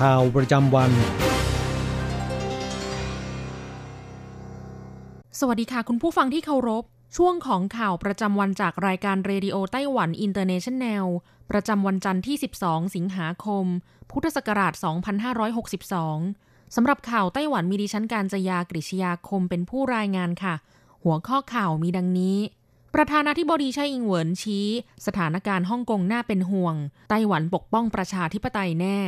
ข่าวประจำวัน สวัสดีค่ะคุณผู้ฟังที่เคารพ ช่วงของข่าวประจำวันจากรายการเรดิโอไต้หวันอินเตอร์เนชันแนล ประจำวันจันทร์ที่ 12 สิงหาคม พุทธศักราช 2562 สำหรับข่าวไต้หวันมีดิฉันการจยากริชยาคมเป็นผู้รายงานค่ะ หัวข้อข่าวมีดังนี้ประธานาธิบดีไช่อิงเหวินชี้ สถานการณ์ฮ่องกงน่าเป็นห่วง ไต้หวันปกป้องประชาธิปไตยแน่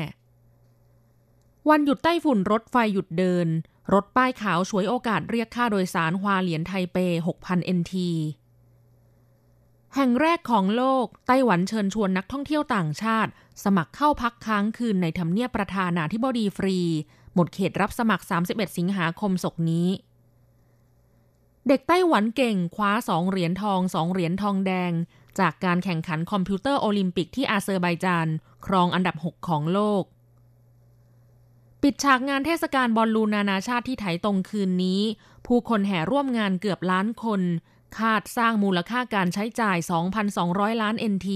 วันหยุดไต้ฝุ่นรถไฟหยุดเดิน รถป้ายขาวฉวยโอกาสเรียกค่าโดยสารฮวาเหรียญไทเป 6,000 NT แห่งแรกของโลก ไต้หวันเชิญชวนนักท่องเที่ยวต่างชาติ สมัครเข้าพักค้างคืนในทำเนียบประธานาธิบดีฟรี หมดเขตรับสมัคร 31 สิงหาคมศกนี้ เด็กไต้หวันเก่งคว้าสองเหรียญทองสองเหรียญทองแดง จากการแข่งขันคอมพิวเตอร์โอลิมปิกที่อาเซอร์ไบจาน ครองอันดับ 6 ของโลก ปิดฉากงานเทศกาลบอลลูนนานาชาติที่ไถตงคืนนี้ ผู้คนแห่ร่วมงานเกือบล้านคน คาดสร้างมูลค่าการใช้จ่าย 2,200 ล้าน NT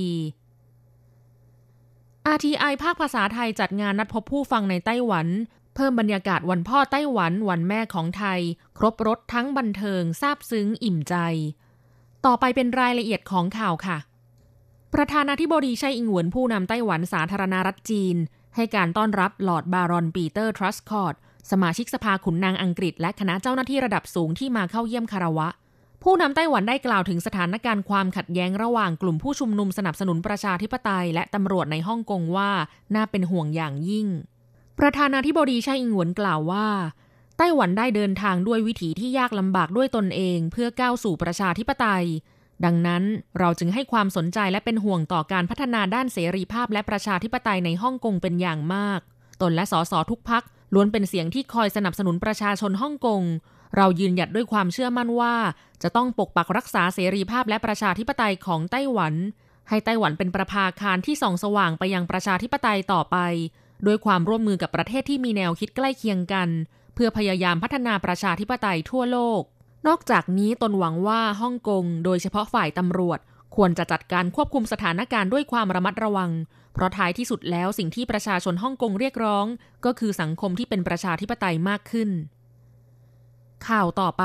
RTI ภาคภาษาไทยจัดงานนัดพบผู้ฟังในไต้หวัน เพิ่มบรรยากาศวันพ่อไต้หวันวันแม่ของไทย ครบรสทั้งบันเทิงซาบซึ้งอิ่มใจ ต่อไปเป็นรายละเอียดของข่าวค่ะ ประธานาธิบดีไช่อิงเหวินผู้นำไต้หวันสาธารณรัฐจีน ให้การต้อนรับลอร์ดบารอนปีเตอร์ทรัสคอร์ดสมาชิกสภาขุนนางอังกฤษ และคณะเจ้าหน้าที่ระดับสูงที่มาเข้าเยี่ยมคารวะ ผู้นำไต้หวันได้กล่าวถึงสถานการณ์ความขัดแย้งระหว่างกลุ่มผู้ชุมนุมสนับสนุนประชาธิปไตย และตำรวจในฮ่องกงว่าน่าเป็นห่วงอย่างยิ่ง ประธานาธิบดีไช่อิงหวนกล่าวว่า ไต้หวันได้เดินทางด้วยวิถีที่ยากลำบากด้วยตนเอง เพื่อก้าวสู่ประชาธิปไตย ดังนั้นเราจึงให้ความสนใจและเป็นห่วงต่อการพัฒนาด้านเสรีภาพและประชาธิปไตยในฮ่องกงเป็นอย่างมาก ตนและสสทุกพักล้วนเป็นเสียงที่คอยสนับสนุนประชาชนฮ่องกง เรายืนหยัดด้วยความเชื่อมั่นว่า จะต้องปกปักรักษาเสรีภาพและประชาธิปไตยของไต้หวัน ให้ไต้หวันเป็นประภาคารที่ส่องสว่างไปยังประชาธิปไตยต่อไปด้วยความร่วมมือกับประเทศที่มีแนวคิดใกล้เคียงกัน เพื่อพยายามพัฒนาประชาธิปไตยทั่วโลก นอกจากนี้ตนหวังว่าฮ่องกงโดยเฉพาะฝ่ายตำรวจ ควรจะจัดการควบคุมสถานการณ์ด้วยความระมัดระวัง เพราะท้ายที่สุดแล้วสิ่งที่ประชาชนฮ่องกงเรียกร้อง ก็คือสังคมที่เป็นประชาธิปไตยมากขึ้น ข่าวต่อไป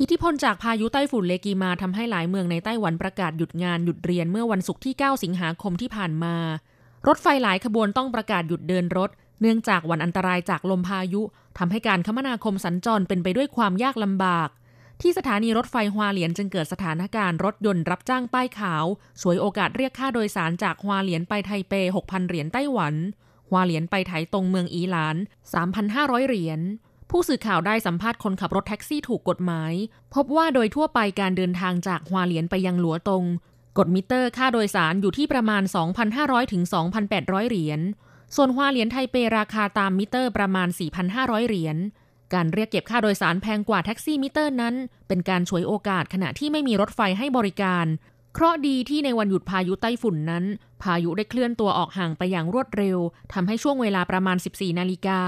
อิทธิพลจากพายุไต้ฝุ่นเลกีมาทำให้หลายเมืองในไต้หวันประกาศหยุดงานหยุดเรียนเมื่อวันศุกร์ที่ 9 สิงหาคมที่ผ่านมา รถไฟหลายขบวนต้องประกาศหยุดเดินรถ เนื่องจากวันอันตรายจากลมพายุ ทำให้การคมนาคมสัญจรเป็นไปด้วยความยากลำบาก ที่สถานีรถไฟฮวาเหลียนจึงเกิดสถานการณ์รถยนต์รับจ้างป้ายขาวฉวยโอกาสเรียกค่าโดยสารจากฮวาเหลียนไปไทเป 6,000 เหรียญไต้หวันฮวาเหลียนไปไถตรงเมืองอีหลาน 3,500 เหรียญผู้สื่อข่าวได้สัมภาษณ์คนขับรถแท็กซี่ถูกกฎหมาย พบว่าโดยทั่วไปการเดินทางจากฮวาเหลียนไปยังหลัวตง กดมิเตอร์ค่าโดยสารอยู่ที่ประมาณ 2,500ถึง2,800 เหรียญ ส่วนฮวาเหลียนไทเปราคาตามมิเตอร์ประมาณ 4,500 เหรียญ การเรียกเก็บค่าโดยสารแพงกว่าแท็กซี่มิเตอร์นั้น เป็นการฉวยโอกาสขณะที่ไม่มีรถไฟให้บริการ เคราะห์ดีที่ในวันหยุดพายุไต้ฝุ่นนั้น พายุได้เคลื่อนตัวออกห่างไปอย่างรวดเร็วทำให้ช่วงเวลาประมาณ 14 นาฬิกา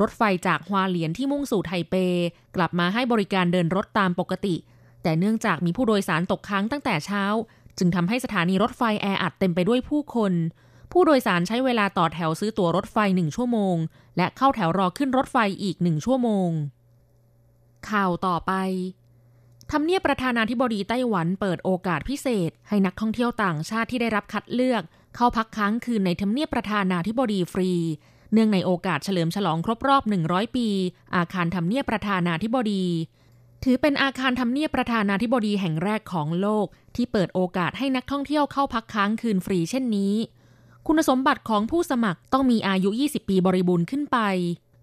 รถไฟจากฮวาเหลียนที่มุ่งสู่ไทเป กลับมาให้บริการเดินรถตามปกติ แต่เนื่องจากมีผู้โดยสารตกค้างตั้งแต่เช้า จึงทำให้สถานีรถไฟแออัดเต็มไปด้วยผู้คน ผู้โดยสารใช้เวลาต่อแถวซื้อตั๋วรถไฟหนึ่งชั่วโมง และเข้าแถวรอขึ้นรถไฟอีกหนึ่งชั่วโมง ข่าวต่อไปทำเนียบประธานาธิบดีไต้หวันเปิดโอกาสพิเศษ ให้นักท่องเที่ยวต่างชาติที่ได้รับคัดเลือก เข้าพักค้างคืนในทำเนียบประธานาธิบดีฟรี เนื่องในโอกาสเฉลิมฉลองครบรอบ 100 ปี อาคารทำเนียบประธานาธิบดี ถือเป็นอาคารทำเนียบประธานาธิบดีแห่งแรกของโลก ที่เปิดโอกาสให้นักท่องเที่ยวเข้าพักค้างคืนฟรีเช่นนี้ คุณสมบัติของผู้สมัครต้องมีอายุ 20 ปีบริบูรณ์ขึ้นไป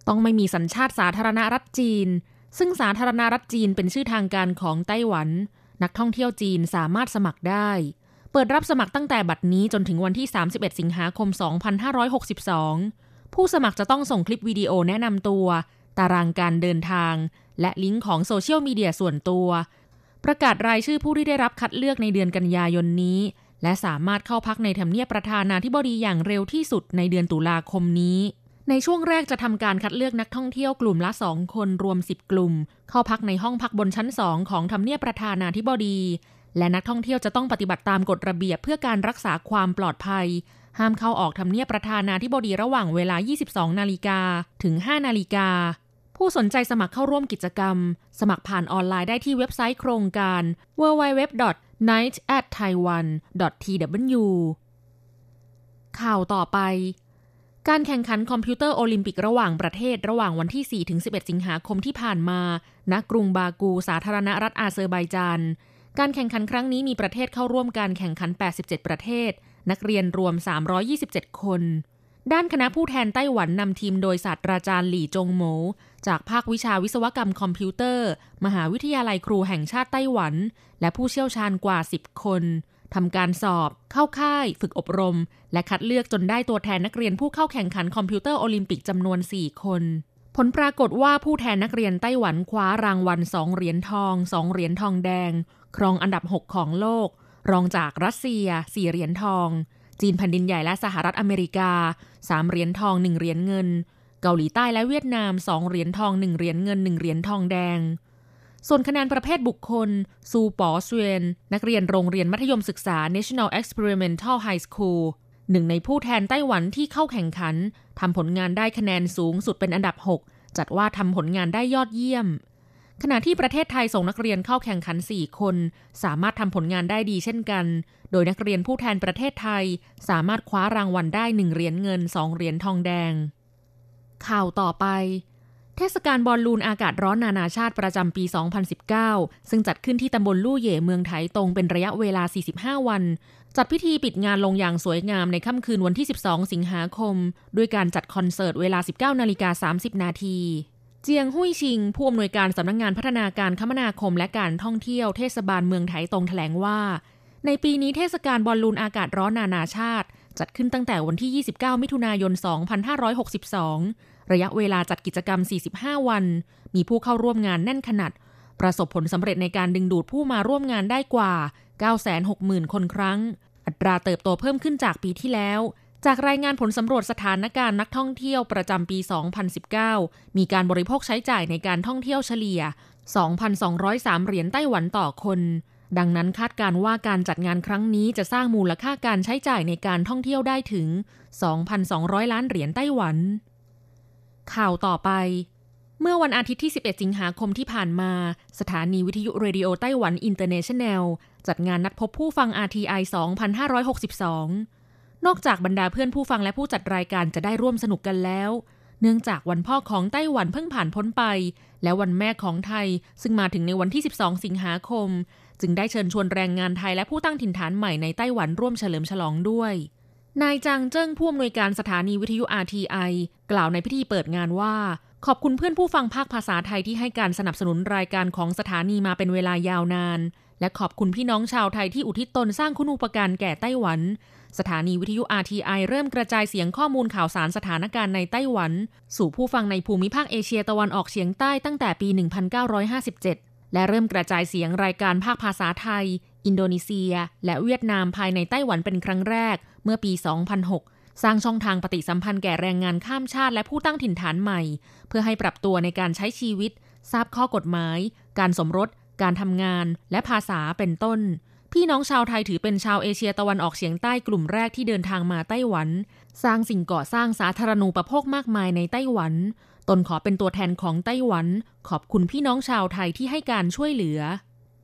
ต้องไม่มีสัญชาติสาธารณรัฐจีน ซึ่งสาธารณรัฐจีนเป็นชื่อทางการของไต้หวัน นักท่องเที่ยวจีนสามารถสมัครได้ เปิดรับสมัครตั้งแต่บัดนี้จนถึงวันที่ 31 สิงหาคม 2562 ผู้สมัครจะต้องส่งคลิปวิดีโอแนะนำตัว ตารางการเดินทาง และลิงก์ของโซเชียลมีเดียส่วนตัว ประกาศรายชื่อผู้ที่ได้รับคัดเลือกในเดือนกันยายนนี้ และสามารถเข้าพักในทำเนียบประธานาธิบดีอย่างเร็วที่สุดในเดือนตุลาคมนี้ ในช่วงแรกจะทำการคัดเลือกนักท่องเที่ยวกลุ่มละ2คนรวม 10 กลุ่ม เข้าพักในห้องพักบนชั้น2ของทำเนียบประธานาธิบดี และนักท่องเที่ยวจะต้องปฏิบัติตามกฎระเบียบเพื่อการรักษาความปลอดภัย ห้ามเข้าออกทำเนียบประธานาธิบดีระหว่างเวลา 22 นาฬิกาถึง 5 นาฬิกาผู้สนใจสมัครเข้าร่วมกิจกรรม สมัครผ่านออนไลน์ได้ที่เว็บไซต์โครงการ night@taiwan.tw ข่าวต่อไป การแข่งขันคอมพิวเตอร์โอลิมปิกระหว่างประเทศระหว่างวันที่ 4-11 สิงหาคมที่ผ่านมา ณ กรุงบากู สาธารณรัฐอาเซอร์ไบจาน การแข่งขันครั้งนี้มีประเทศเข้าร่วมการแข่งขัน 87 ประเทศ นักเรียนรวม 327 คน ด้านคณะผู้แทนไต้หวันนำทีมโดยศาสตราจารย์หลี่จงโหมจากภาควิชาวิศวกรรมคอมพิวเตอร์ มหาวิทยาลัยครูแห่งชาติไต้หวัน และผู้เชี่ยวชาญกว่า 10 คนทำการสอบ เข้าค่าย ฝึกอบรม และคัดเลือกจนได้ตัวแทนนักเรียนผู้เข้าแข่งขันคอมพิวเตอร์โอลิมปิกจำนวน 4 คน ผลปรากฏว่าผู้แทนนักเรียนไต้หวันคว้ารางวัล 2 เหรียญทอง 2 เหรียญทองแดง ครองอันดับ 6 ของโลก รองจากรัสเซีย 4 เหรียญทอง จีนแผ่นดินใหญ่และสหรัฐอเมริกา 3 เหรียญทอง 1 เหรียญเงิน เกาหลีใต้และเวียดนาม 2 เหรียญทอง 1 เหรียญเงิน 1 เหรียญทองแดง ส่วนคะแนนประเภทบุคคล ซูปอเซวนนักเรียนโรงเรียนมัธยมศึกษา National Experimental High School หนึ่งในผู้แทนไต้หวันที่เข้าแข่งขันทำผลงานได้คะแนนสูงสุดเป็นอันดับ 6 จัดว่าทำผลงานได้ยอดเยี่ยม ขณะที่ประเทศไทยส่งนักเรียนเข้าแข่งขัน 4 คน สามารถทำผลงานได้ดีเช่นกัน โดยนักเรียนผู้แทนประเทศไทย สามารถคว้ารางวัลได้ 1 เหรียญเงิน 2 เหรียญทองแดง ข่าวต่อไป เทศกาลบอลลูนอากาศร้อนนานาชาติประจำปี 2019 ซึ่งจัดขึ้นที่ตำบลลู่เย่เมืองไถตรงเป็นระยะเวลา 45 วัน จัดพิธีปิดงานลงอย่างสวยงามในค่ำคืนวันที่ 12 สิงหาคม ด้วยการจัดคอนเสิร์ตเวลา 19นาฬิกา30 นาทีเจียงหุยชิง ผู้อำนวยการสำนักงงานพัฒนาการคมนาคมและการท่องเที่ยวเทศบาลเมืองไถตรงแถลงว่า ในปีนี้เทศกาลบอลลูนอากาศร้อนนานาชาติ จัดขึ้นตั้งแต่วันที่ 29 มิถุนายน 2562 ระยะเวลาจัดกิจกรรม 45 วัน มีผู้เข้าร่วมงานแน่นขนาด ประสบผลสำเร็จในการดึงดูดผู้มาร่วมงานได้กว่า 960,000 คนครั้ง อัตราเติบโตเพิ่มขึ้นจากปีที่แล้ว จากรายงานผลสำรวจสถานการณ์นักท่องเที่ยวประจำปี 2019 มีการบริโภคใช้จ่ายในการท่องเที่ยวเฉลี่ย 2,203 เหรียญไต้หวันต่อคน ดังนั้นคาดการว่าการจัดงานครั้งนี้จะสร้างมูลค่าการใช้จ่ายในการท่องเที่ยวได้ถึง 2,200 ล้านเหรียญไต้หวัน ข่าวต่อไป เมื่อวันอาทิตย์ที่ 11 สิงหาคมที่ผ่านมา สถานีวิทยุเรดิโอไต้หวันอินเตอร์เนชันแนลจัดงานนัดพบผู้ฟัง RTI 2562 นอกจากบรรดาเพื่อนผู้ฟังและผู้จัดรายการจะได้ร่วมสนุกกันแล้ว เนื่องจากวันพ่อของไต้หวันเพิ่งผ่านพ้นไป และวันแม่ของไทยซึ่งมาถึงในวันที่ 12 สิงหาคม จึงได้เชิญชวนแรงงานไทยและผู้ตั้งถิ่นฐานใหม่ในไต้หวันร่วมเฉลิมฉลองด้วย นายจางเจิ้งผู้อำนวยการสถานีวิทยุ RTI กล่าวในพิธีเปิดงานว่า ขอบคุณเพื่อนผู้ฟังภาคภาษาไทยที่ให้การสนับสนุนรายการของสถานีมาเป็นเวลายาวนาน และขอบคุณพี่น้องชาวไทยที่อุทิศตนสร้างคุณูปการแก่ไต้หวัน สถานีวิทยุ RTI เริ่มกระจายเสียงข้อมูลข่าวสารสถานการณ์ในไต้หวัน สู่ผู้ฟังในภูมิภาคเอเชียตะวันออกเฉียงใต้ตั้งแต่ปี 1957 และเริ่มกระจายเสียงรายการภาคภาษาไทย อินโดนีเซีย และเวียดนามภายในไต้หวันเป็นครั้งแรก เมื่อปี 2006 สร้างช่องทางปฏิสัมพันธ์แก่แรงงานข้ามชาติและผู้ตั้งถิ่นฐานใหม่ เพื่อให้ปรับตัวในการใช้ชีวิต ทราบข้อกฎหมาย การสมรส การทำงาน และภาษาเป็นต้น พี่น้องชาวไทยถือเป็นชาวเอเชียตะวันออกเฉียงใต้กลุ่มแรกที่เดินทางมาไต้หวัน สร้างสิ่งก่อสร้างสาธารณูปโภคมากมายในไต้หวัน ตนขอเป็นตัวแทนของไต้หวัน ขอบคุณพี่น้องชาวไทยที่ให้การช่วยเหลือ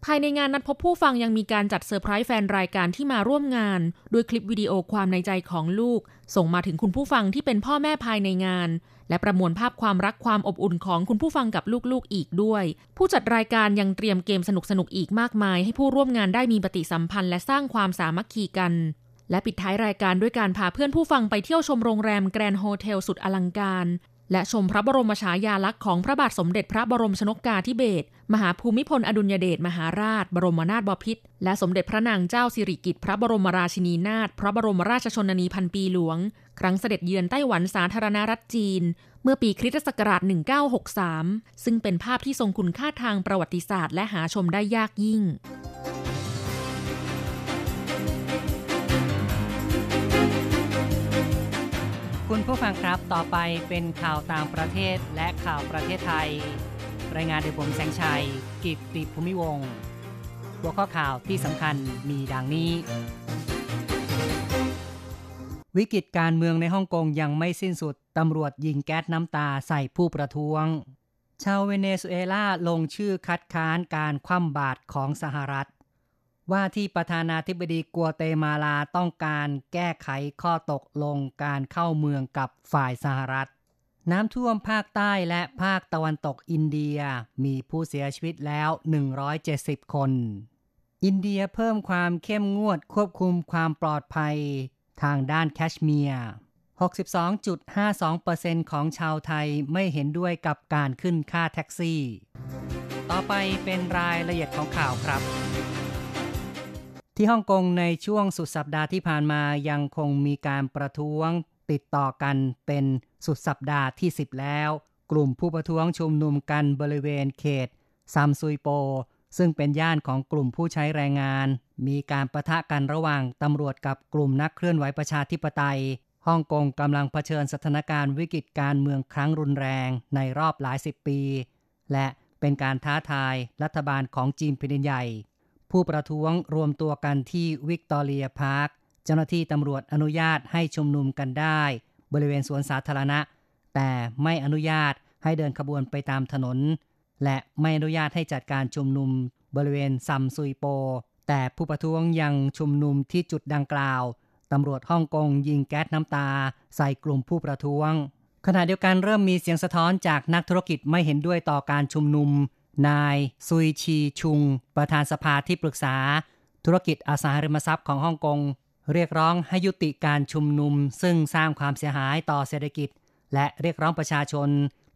ภายในงานนัดพบผู้ฟังยังมีการจัดเซอร์ไพรส์แฟนรายการที่มาร่วมงาน ด้วยคลิปวิดีโอความในใจของลูก ส่งมาถึงคุณผู้ฟังที่เป็นพ่อแม่ภายในงาน และประมวลภาพความรักความอบอุ่นของคุณผู้ฟังกับลูกๆอีกด้วย ผู้จัดรายการยังเตรียมเกมสนุกๆอีกมากมาย ให้ผู้ร่วมงานได้มีปฏิสัมพันธ์และสร้างความสามัคคีกันและปิดท้ายรายการด้วยการพาเพื่อนผู้ฟังไปเที่ยวชมโรงแรมแกรนด์โฮเทลสุดอลังการ และชมพระบรมฉายาลักษณ์ของพระบาทสมเด็จพระบรมชนกกาธิเบศรมหาภูมิพลอดุลยเดชมหาราช บรมนาถบพิตรและสมเด็จพระนางเจ้าสิริกิติ์พระบรมราชินีนาถพระบรมราชชนนีพันปีหลวง ครั้งเสด็จเยือนไต้หวันสาธารณรัฐจีน เมื่อปีคริสตศักราช 1963 ซึ่งเป็นภาพที่ทรงคุณค่าทางประวัติศาสตร์ และหาชมได้ยากยิ่ง คุณผู้ฟังครับต่อไปเป็นข่าวต่างประเทศและข่าวประเทศไทย รายงานโดยผมแสงชัย กิตติภูมิวงหัวข้อข่าวที่สำคัญมีดังนี้ วิกฤตการเมืองในฮ่องกงยังไม่สิ้นสุด ตำรวจยิงแก๊สน้ำตาใส่ผู้ประท้วง ชาวเวเนซุเอลาลงชื่อคัดค้านการคว่ำบาตรของสหรัฐ ว่าที่ประธานาธิบดีกัวเตมาลาต้องการแก้ไขข้อตกลงการเข้าเมืองกับฝ่ายสหรัฐ น้ำท่วมภาคใต้และภาคตะวันตกอินเดียมีผู้เสียชีวิตแล้ว 170 คน อินเดียเพิ่มความเข้มงวดควบคุมความปลอดภัย ทางด้านแคชเมียร์ 62.52%ของชาวไทยไม่เห็นด้วยกับการขึ้นค่าแท็กซี่ ต่อไปเป็นรายละเอียดของข่าวครับ ที่ฮ่องกงในช่วงสุดสัปดาห์ที่ผ่านมายังคงมีการประท้วงติดต่อกันเป็นสุดสัปดาห์ที่ 10 แล้ว กลุ่มผู้ประท้วงชุมนุมกันบริเวณเขตซัมซุยโป ซึ่งเป็นย่านของกลุ่มผู้ใช้แรงงาน มีการประทะกันระหว่างตำรวจกับกลุ่มนักเคลื่อนไหวประชาธิปไตยฮ่องกงกำลังเผชิญสถานการณ์วิกฤตการเมืองครั้งรุนแรงในรอบหลายสิบปี และเป็นการท้าทายรัฐบาลของจีนแผ่นใหญ่ ผู้ประท้วงรวมตัวกันที่วิกตอเรียพาร์ค เจ้าหน้าที่ตำรวจอนุญาตให้ชุมนุมกันได้ บริเวณสวนสาธารณะ แต่ไม่อนุญาตให้เดินขบวนไปตามถนน และไม่อนุญาตให้จัดการชุมนุม บริเวณซัมซุยโป แต่ผู้ประท้วงยังชุมนุมที่จุดดังกล่าวตำรวจฮ่องกงยิงแก๊สน้ำตา ใส่กลุ่มผู้ประท้วง ขณะเดียวกันเริ่มมีเสียงสะท้อนจากนักธุรกิจไม่เห็นด้วยต่อการชุมนุม นายซุยชีชุง ประธานสภาที่ปรึกษา ธุรกิจอสังหาริมทรัพย์ของฮ่องกง เรียกร้องให้ยุติการชุมนุม ซึ่งสร้างความเสียหายต่อเศรษฐกิจ และเรียกร้องประชาชน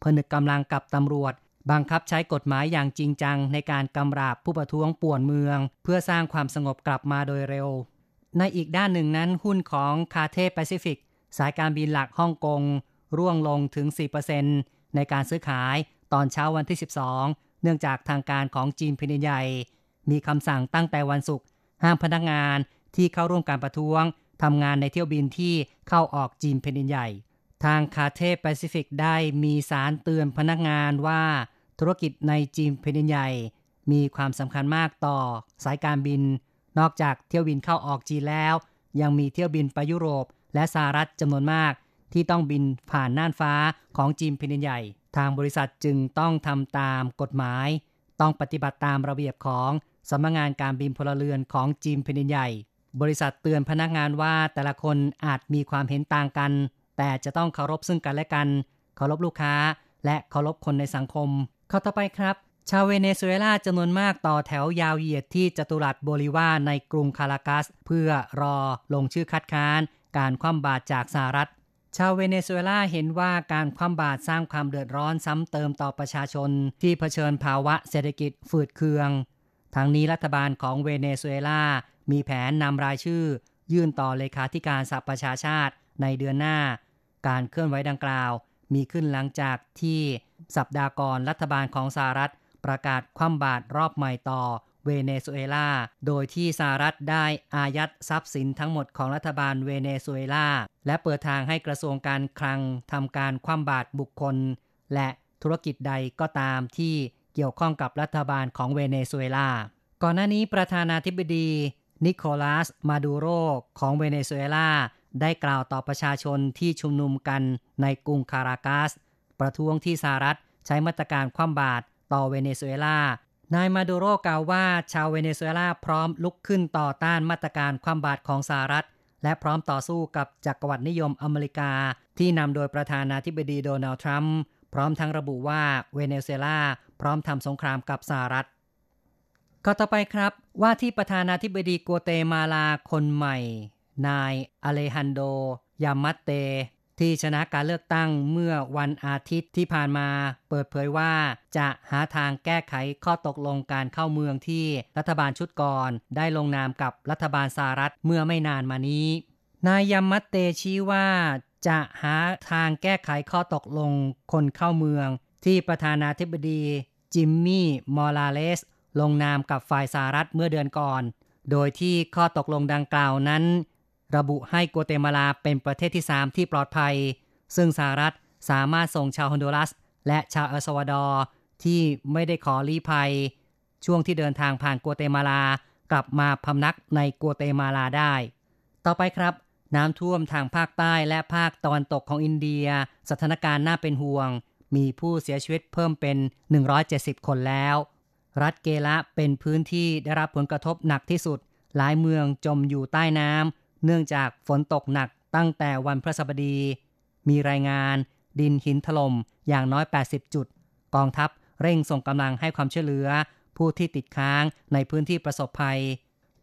ผนึกกำลังกับตำรวจ บังคับใช้กฎหมายอย่างจริงจัง ในการกำราบผู้ประท้วงป่วนเมือง เพื่อสร้างความสงบกลับมาโดยเร็ว ในอีกด้านหนึ่งนั้นหุ้นของคาเทแปซิฟิก สายการบินหลักฮ่องกงร่วงลงถึง 4%ในการซื้อขายตอนเช้าวันที่ 12 เนื่องจากทางการของจีนแผ่นใหญ่ มีคำสั่งตั้งแต่วันศุกร์ห้ามพนักงานที่เข้าร่วมการประท้วงทำงานในเที่ยวบินที่เข้าออกจีนแผ่นใหญ่ ทางคาเทแปซิฟิกได้มีสารเตือนพนักงานว่า ธุรกิจในจีนแผ่นใหญ่ มีความสำคัญมากต่อสายการบิน นอกจากเที่ยวบินเข้าออกจีนแล้ว ยังมีเที่ยวบินไปยุโรป และสหรัฐจำนวนมาก ที่ต้องบินผ่านน่านฟ้าของจีนแผ่นใหญ่ ทางบริษัทจึงต้องทำตามกฎหมาย ต้องปฏิบัติตามระเบียบของสำนักงานการบินพลเรือนของจีนแผ่นใหญ่ บริษัทเตือนพนักงานว่าแต่ละคนอาจมีความเห็นต่างกัน แต่จะต้องเคารพซึ่งกันและกัน เคารพลูกค้า และเคารพคนในสังคมเข้าต่อไปครับ ชาวเวเนซุเอลาจำนวนมากต่อแถวยาวเหยียดที่จตุรัสโบลิวาในกรุงคารากัส เพื่อรอลงชื่อคัดค้าน การคว่ำบาตรจากสหรัฐ ชาวเวเนซุเอลาเห็นว่าการคว่ำบาตรสร้างความเดือดร้อนซ้ำเติมต่อประชาชน ที่เผชิญภาวะเศรษฐกิจฝืดเคืองทางนี้รัฐบาลของเวเนซุเอลา มีแผนนำรายชื่อ ยื่นต่อเลขาธิการสหประชาชาติในเดือนหน้า การเคลื่อนไหวดังกล่าว มีขึ้นหลังจากที่สัปดาห์ก่อนรัฐบาลของสหรัฐประกาศคว่ำบาตรรอบใหม่ต่อ เวเนซุเอลา โดยที่สหรัฐได้อายัดทรัพย์สินทั้งหมดของรัฐบาลเวเนซุเอลา และเปิดทางให้กระทรวงการคลังทำการคว่ำบาตรบุคคล และธุรกิจใดก็ตามที่เกี่ยวข้องกับรัฐบาลของเวเนซุเอลา ก่อนหน้านี้ประธานาธิบดีนิโคลัส มาดูโรของเวเนซุเอลา ได้กล่าวต่อประชาชนที่ชุมนุมกันในกรุงคารากัส ประท้วงที่สหรัฐใช้มาตรการคว่ำบาตรต่อเวเนซุเอลา นายมาดูโรกล่าวว่าชาวเวเนซุเอลาพร้อมลุกขึ้นต่อต้านมาตรการคว่ำบาตรของสหรัฐ และพร้อมต่อสู้กับจักรวรรดินิยมอเมริกา ที่นำโดยประธานาธิบดีโดนัลด์ทรัมป์พร้อมทั้งระบุว่าเวเนซุเอลาพร้อมทำสงครามกับสหรัฐก็ต่อไปครับ ว่าที่ประธานาธิบดีกัวเตมาลาคนใหม่ นายอเลฮันโด ยามัตเต ที่ชนะการเลือกตั้งเมื่อวันอาทิตย์ที่ผ่านมาเปิดเผยว่าจะหาทางแก้ไขข้อตกลงการเข้าเมืองที่รัฐบาลชุดก่อน ได้ลงนามกับรัฐบาลสหรัฐเมื่อไม่นานมานี้ นายยามัตเตชี้ว่า จะหาทางแก้ไขข้อตกลงคนเข้าเมือง ที่ประธานาธิบดีจิมมี่มอลาเลสลงนามกับฝ่ายสหรัฐเมื่อเดือนก่อน โดยที่ข้อตกลงดังกล่าวนั้น ระบุให้กัวเตมาลาเป็นประเทศที่ 3 ที่ปลอดภัย ซึ่งสหรัฐสามารถส่งชาวฮอนดูรัส และชาวเอลซาวาดอร์ที่ไม่ได้ขอลี้ภัย ช่วงที่เดินทางผ่านกัวเตมาลา กลับมาพำนักในกัวเตมาลาได้ ต่อไปครับ น้ำท่วมทางภาคใต้และภาคตะวันตกของอินเดีย สถานการณ์น่าเป็นห่วง มีผู้เสียชีวิตเพิ่มเป็น 170 คนแล้ว รัฐเกละเป็นพื้นที่ได้รับผลกระทบหนักที่สุด หลายเมืองจมอยู่ใต้น้ำ เนื่องจากฝนตกหนักตั้งแต่วันพฤหัสบดี มีรายงาน ดินหินถล่มอย่างน้อย 80 จุด กองทัพเร่งส่งกำลังให้ความช่วยเหลือ ผู้ที่ติดค้างในพื้นที่ประสบภัย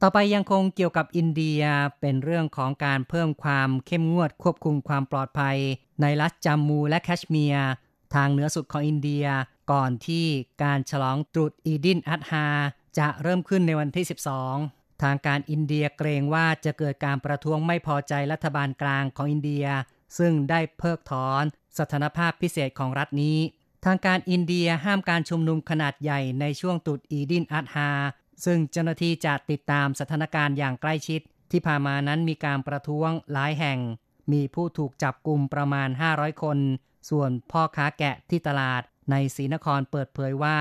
ต่อไปยังคงเกี่ยวกับอินเดียเป็นเรื่องของการเพิ่มความเข้มงวดควบคุมความปลอดภัย ในรัฐจัมมูและแคชเมียร์ทางเหนือสุดของอินเดียก่อนที่การฉลองตรุษอีดินอัตฮาจะเริ่มขึ้นในวันที่ 12 ทางการอินเดียเกรงว่าจะเกิดการประท้วงไม่พอใจรัฐบาลกลางของอินเดีย ซึ่งได้เพิกถอน สถานภาพพิเศษของรัฐนี้ ทางการอินเดียห้ามการชุมนุมขนาดใหญ่ในช่วงตรุษอีดินอัตฮาซึ่งเจ้าหน้าที่จะติดตามสถานการณ์อย่างใกล้ชิด ที่ผ่านมานั้นมีการประท้วงหลายแห่ง มีผู้ถูกจับกลุ่มประมาณ 500 คน ส่วนพ่อค้าแกะที่ตลาดในศรีนครเปิดเผยว่า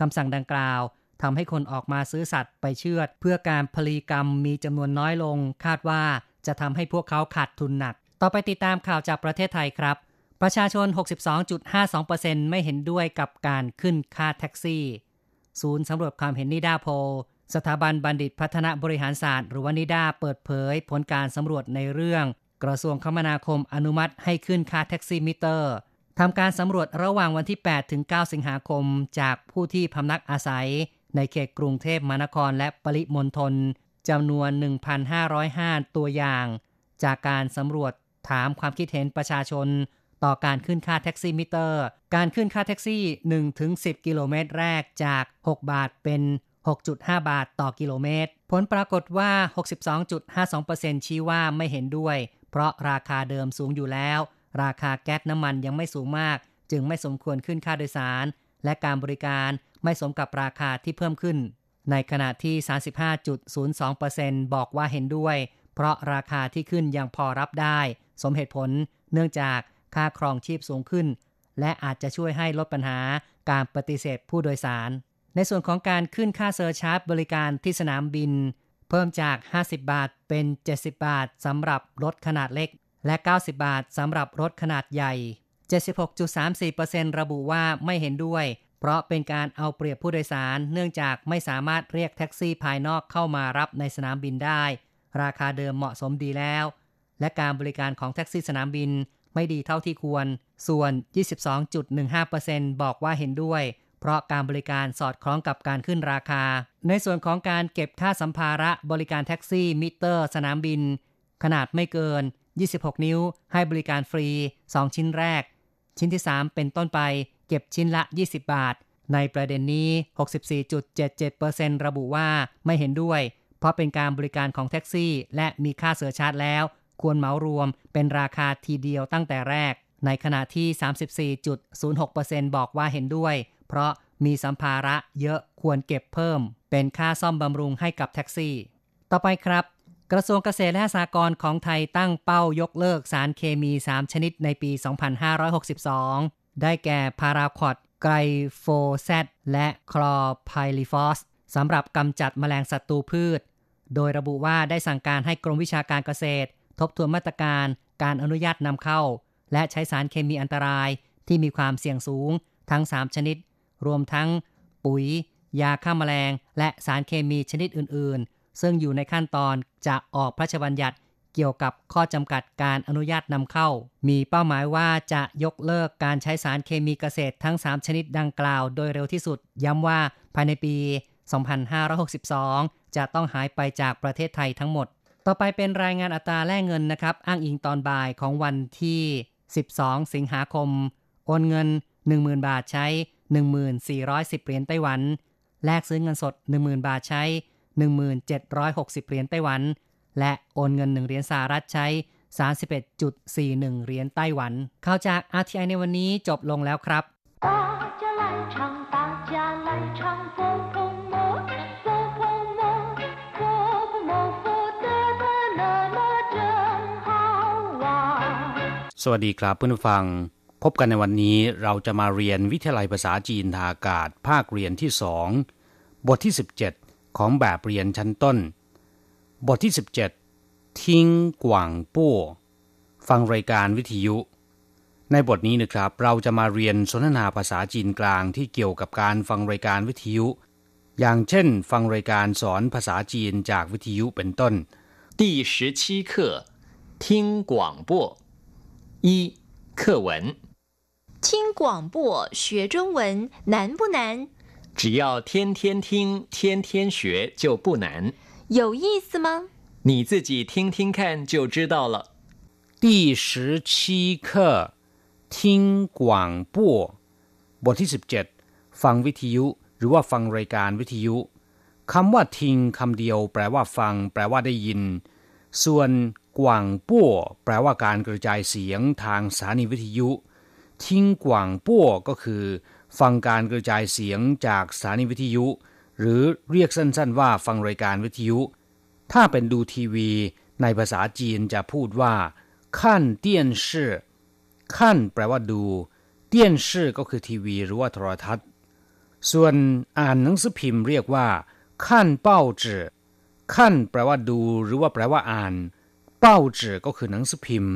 คำสั่งดังกล่าว ทำให้คนออกมาซื้อสัตว์ไปเชือด เพื่อการผลีกรรมมีจำนวนน้อยลง คาดว่าจะทำให้พวกเขาขาดทุนหนัก ต่อไปติดตามข่าวจากประเทศไทยครับ ประชาชน 62.52%ไม่เห็นด้วยกับการขึ้นค่าแท็กซี่ ศูนย์สำรวจความเห็นนิดาโพสถาบันบัณฑิตพัฒนาบริหารศาสตร์ หรือว่านิดาเปิดเผย ผลการสำรวจในเรื่อง กระทรวงคมนาคมอนุมัติให้ขึ้นค่าแท็กซี่มิเตอร์ทำการสำรวจระหว่างวันที่ 8 ถึง 9 สิงหาคม จากผู้ที่พำนักอาศัย ในเขตกรุงเทพมหานครและปริมณฑลจำนวน 1,505 ตัวอย่าง จากการสำรวจถามความคิดเห็นประชาชน ต่อการขึ้นค่าแท็กซี่มิเตอร์ การขึ้นค่าแท็กซี่ 1-10 กิโลเมตรแรกจาก 6 บาทเป็น 6.5 บาทต่อกิโลเมตร ผลปรากฏว่า 62.52%ชี้ว่าไม่เห็นด้วย เพราะราคาเดิมสูงอยู่แล้ว ราคาแก๊สน้ำมันยังไม่สูงมาก จึงไม่สมควรขึ้นค่าโดยสาร และการบริการ ไม่สมกับราคาที่เพิ่มขึ้น ในขณะที่ 35.02%บอกว่าเห็นด้วย เพราะราคาที่ขึ้นยังพอรับได้ สมเหตุผล เนื่องจากค่าครองชีพสูงขึ้น และอาจจะช่วยให้ลดปัญหาการปฏิเสธผู้โดยสาร ในส่วนของการขึ้นค่าเซอร์ชาร์จบริการที่สนามบิน เพิ่มจาก 50 บาทเป็น 70 บาทสำหรับรถขนาดเล็ก และ 90 บาทสำหรับรถขนาดใหญ่76.34%ระบุว่าไม่เห็นด้วย เพราะเป็นการเอาเปรียบผู้โดยสาร เนื่องจากไม่สามารถเรียกแท็กซี่ภายนอกเข้ามารับในสนามบินได้ ราคาเดิมเหมาะสมดีแล้ว และการบริการของแท็กซี่สนามบินไม่ดีเท่าที่ควร ส่วน 22.15%บอกว่าเห็นด้วย เพราะการบริการสอดคล้องกับการขึ้นราคา ในส่วนของการเก็บค่าสัมภาระบริการแท็กซี่มิเตอร์ สนามบิน ขนาดไม่เกิน 26 นิ้ว ให้บริการฟรี 2 ชิ้นแรก ชิ้นที่ 3 เป็นต้นไป เก็บชิ้นละ 20 บาท ในประเด็นนี้ 64.77%ระบุว่าไม่เห็นด้วย เพราะเป็นการบริการของแท็กซี่ และมีค่าเสือชาร์จแล้ว ควรเหมารวมเป็นราคาทีเดียวตั้งแต่แรก ในขณะที่ 34.06%บอกว่าเห็นด้วย เพราะมีสัมภาระเยอะควรเก็บเพิ่ม เป็นค่าซ่อมบำรุงให้กับแท็กซี่ ต่อไปครับกระทรวงเกษตรและสหกรณ์ของไทยตั้งเป้ายกเลิกสารเคมี 3 ชนิดในปี 2562 ได้แก่พาราควอดไกรโฟแซตและคลอไพลิฟอสสำหรับกำจัดแมลงศัตรูพืช โดยระบุว่าได้สั่งการให้กรมวิชาการเกษตร ทบทวนมาตรการการอนุญาตนำเข้า และใช้สารเคมีอันตรายที่มีความเสี่ยงสูงทั้ง 3 ชนิด รวมทั้ง ปุ๋ย ยาฆ่ามาแมลง และสารเคมีชนิดอื่น ๆ ซึ่งอยู่ในขั้นตอนจะออกพระราชบัญญัติ เกี่ยวกับข้อจำกัดการอนุญาตนำเข้า มีเป้าหมายว่าจะยกเลิกการใช้สารเคมีเกษตรทั้ง 3 ชนิดดังกล่าวโดยเร็วที่สุด ย้ำว่าภายในปี 2562 จะต้องหายไปจากประเทศไทยทั้งหมด ต่อไปเป็นรายงานอัตราแลกเงินนะครับ อ้างอิงตอนบ่ายของวันที่ 12 สิงหาคม โอนเงิน 10,000 บาทใช้ 1410 เหรียญไต้หวัน แลกซื้อเงินสด 10,000 บาทใช้ 1760 เหรียญไต้หวัน และโอนเงิน 1 เหรียญสหรัฐใช้ 31.41 เหรียญไต้หวัน ข่าวจาก RTI ในวันนี้จบลงแล้วครับสวัสดีครับเพื่อนฟัง พบกันในวันนี้เราจะมาเรียนวิทยาลัยภาษาจีนทางอากาศ ภาคเรียนที่สองบทที่ 17 ของแบบเรียนชั้นต้น บทที่ 17 ทิ้งกว่างปู้ฟังรายการวิทยุ ในบทนี้นะครับ เราจะมาเรียนสนทนาภาษาจีนกลางที่เกี่ยวกับการฟังรายการวิทยุ อย่างเช่น ฟังรายการสอนภาษาจีนจากวิทยุเป็นต้น第十七课听广播一课文，听广播学中文难不难？只要天天听，天天学就不难。 有意思吗？你自己听听看就知道了。第十七课听广播บทที่สิบเจ็ดฟังวิทยุหรือว่าฟังรายการวิทยุคำว่าทิ้งคำเดียวแปลว่าฟัง แปลว่าได้ยิน ส่วนกว่างปั้วแปลว่าการกระจายเสียงทางสถานีวิทยุ ทิ้งกว่างปั้วก็คือ ฟังการกระจายเสียงจากสถานีวิทยุ หรือเรียกสั้น ๆ ว่าฟังรายการวิทยุ ถ้าเป็นดูทีวี ในภาษาจีนจะพูดว่าขั้นเตี้ยนชื่อขั้นแปลว่าดู เตี้ยนชื่อก็คือทีวีหรือว่าโทรทัศน์ ส่วนอ่านหนังสือพิมพ์เรียกว่าขั้นเป้าจื่อขั้นแปลว่าดู หรือว่าแปลว่าอ่าน เป้าจื่อก็คือหนังสือพิมพ์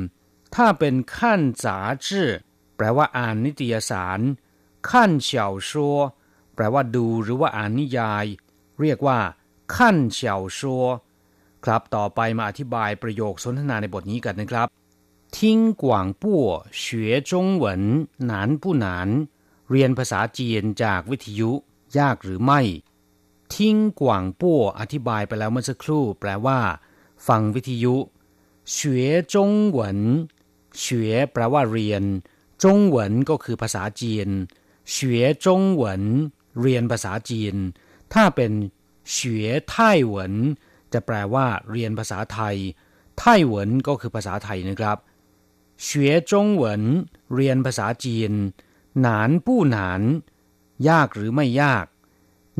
ถ้าเป็นขั้นจ๋าจื่อแปลว่าอ่านนิตยสารขั้นเฉาชัว แปลว่าดูหรือว่าอ่านนิยาย เรียกว่าขั้นเฉียวชัวครับต่อไปมาอธิบายประโยคสนทนาในบทนี้กันนะครับทิ้งกว่างปั่วเฉวจงเหวินหนานผู้หนาน เรียนภาษาจีนจากวิทยุ ยากหรือไม่ ทิ้งกว่างปั่วอธิบายไปแล้วเมื่อสักครู่ แปลว่า ฟังวิทยุเฉวจงเหวินเฉวแปลว่าเรียน จงเหวินก็คือภาษาจีนเฉวจงเหวิน รียนภาษาจีน ถ้าเป็น学ไต้หวนจะแปลว่า เรียนภาษาไทย ไต้หวนก็คือภาษาไทยนะครับ学中文เรียนภาษาจีนหนานผู้หนาน ยากหรือไม่ยาก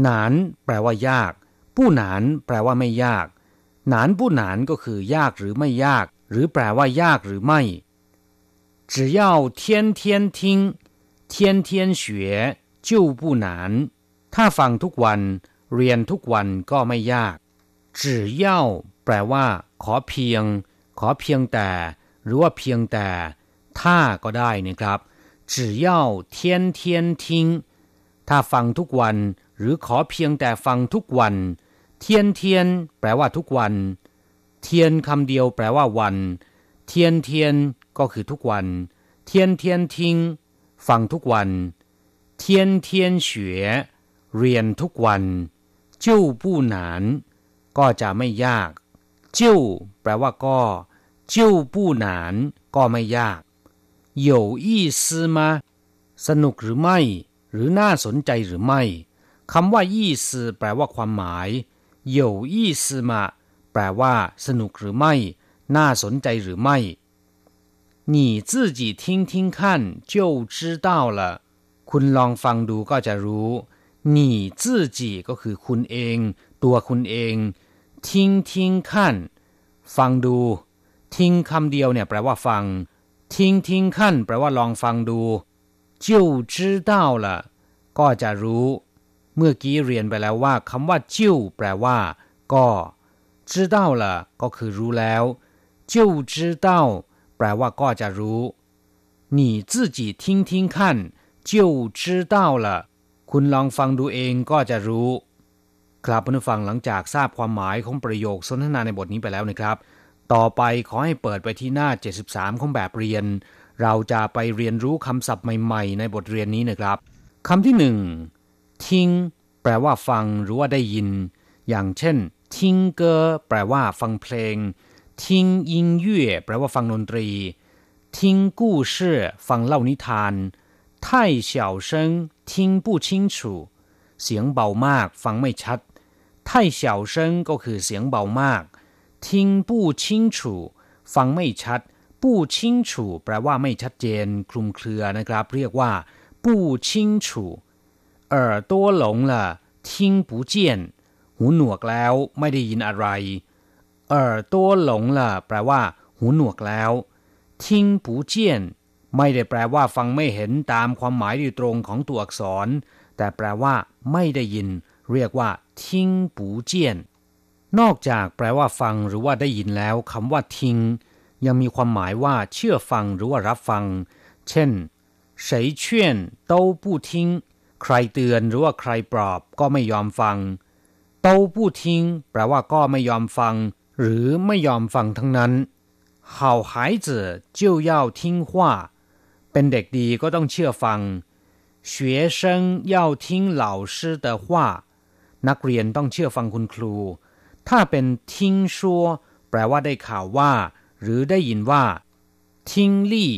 หนานแปลว่า ยาก ผู้หนานแปลว่าไม่ยากหนานผู้หนานก็คือยากหรือไม่ยาก หรือแปลว่ายากหรือไม่只要天天听天天学 จิ้วผู้หนาน ถ้าฟังทุกวันเรียนทุกวันก็ไม่ยากจื่อเย่าแปลว่า ขอเพียง ขอเพียงแต่ หรือว่าเพียงแต่ ถ้าก็ได้นะครับ只要天天听 ถ้าฟังทุกวัน หรือขอเพียงแต่ฟังทุกวัน 天天 แปลว่าทุกวัน 天 คำเดียวแปลว่าวัน 天天 ก็คือทุกวัน 天天听 ฟังทุกวัน เทียนเทียนเฉวเรียนทุกวันจิ้วผู้หนาน ก็จะไม่ยากจิ้วแปลว่าก็จิ้วผู้หนาน ก็ไม่ยาก有意思吗สนุกหรือไม่ หรือน่าสนใจหรือไม่คำว่ายี่สแปลว่าความหมาย有意思吗แปลว่า สนุกหรือไม่ น่าสนใจหรือไม่你自己听听看就知道了 คุณลองฟังดูก็จะรู้你自己ก็คือคุณเอง ตัวคุณเอง听听看ฟังดูทิ้งคำเดียวเนี่ยแปลว่าฟังทิ้งทิ้งขั้นแปลว่าลองฟังดู就知道了ก็จะรู้เมื่อกี้เรียนไปแล้วว่าคำว่าจิ้วแปลว่า ก็知道了ก็คือรู้แล้ว就知道แปลว่าก็จะรู้你自己听听看 就知道了คุ คุณลองฟังดูเองก็จะรู้ ครับผู้ฟังหลังจากทราบความหมายของประโยคสนทนาในบทนี้ไปแล้วนะครับ ต่อไปขอให้เปิดไปที่หน้า 73 ของแบบเรียน เราจะไปเรียนรู้คำศัพท์ใหม่ๆ ในบทเรียนนี้นะครับคำที่หนึ่งทิ้งแปลว่าฟังหรือว่าได้ยิน อย่างเช่นทิ้งเกอแปลว่าฟังเพลงทิ้งยิงเย่แปลว่าฟังดนตรีทิ้งกู้ชื่อฟังเล่านิทาน 太小声听不清楚เสียงเบามากฟังไม่ชัด太小声ก็คือเสียงเบามาก听不清楚ฟังไม่ชัด不清楚แปลว่าไม่ชัดเจน คลุมเครือนะครับ เรียกว่า不清楚耳朵聋了听不见หูหนวกแล้วไม่ได้ยินอะไร耳朵聋了แปลว่า หูหนวกแล้ว听不见 ไม่ได้แปลว่าฟังไม่เห็นตามความหมายโดยตรงของตัวอักษร แต่แปลว่า ไม่ได้ยิน เรียกว่าทิ้งปูเจียน นอกจากแปลว่าฟังหรือว่าได้ยินแล้วคำว่าทิ้งยังมีความหมายว่า เชื่อฟังหรือว่ารับฟัง เช่น谁劝都不听ใครเตือนหรือว่าใครปลอบก็ไม่ยอมฟัง都不听แปลว่าก็ไม่ยอมฟัง หรือไม่ยอมฟังทั้งนั้น好孩子就要听话 เป็นเด็กดีก็ต้องเชื่อฟัง学生要听老师的话นักเรียนต้องเชื่อฟังคุณครู ถ้าเป็นทิ้งชัวแปลว่าได้ข่าวว่า หรือได้ยินว่าทิ้งลี่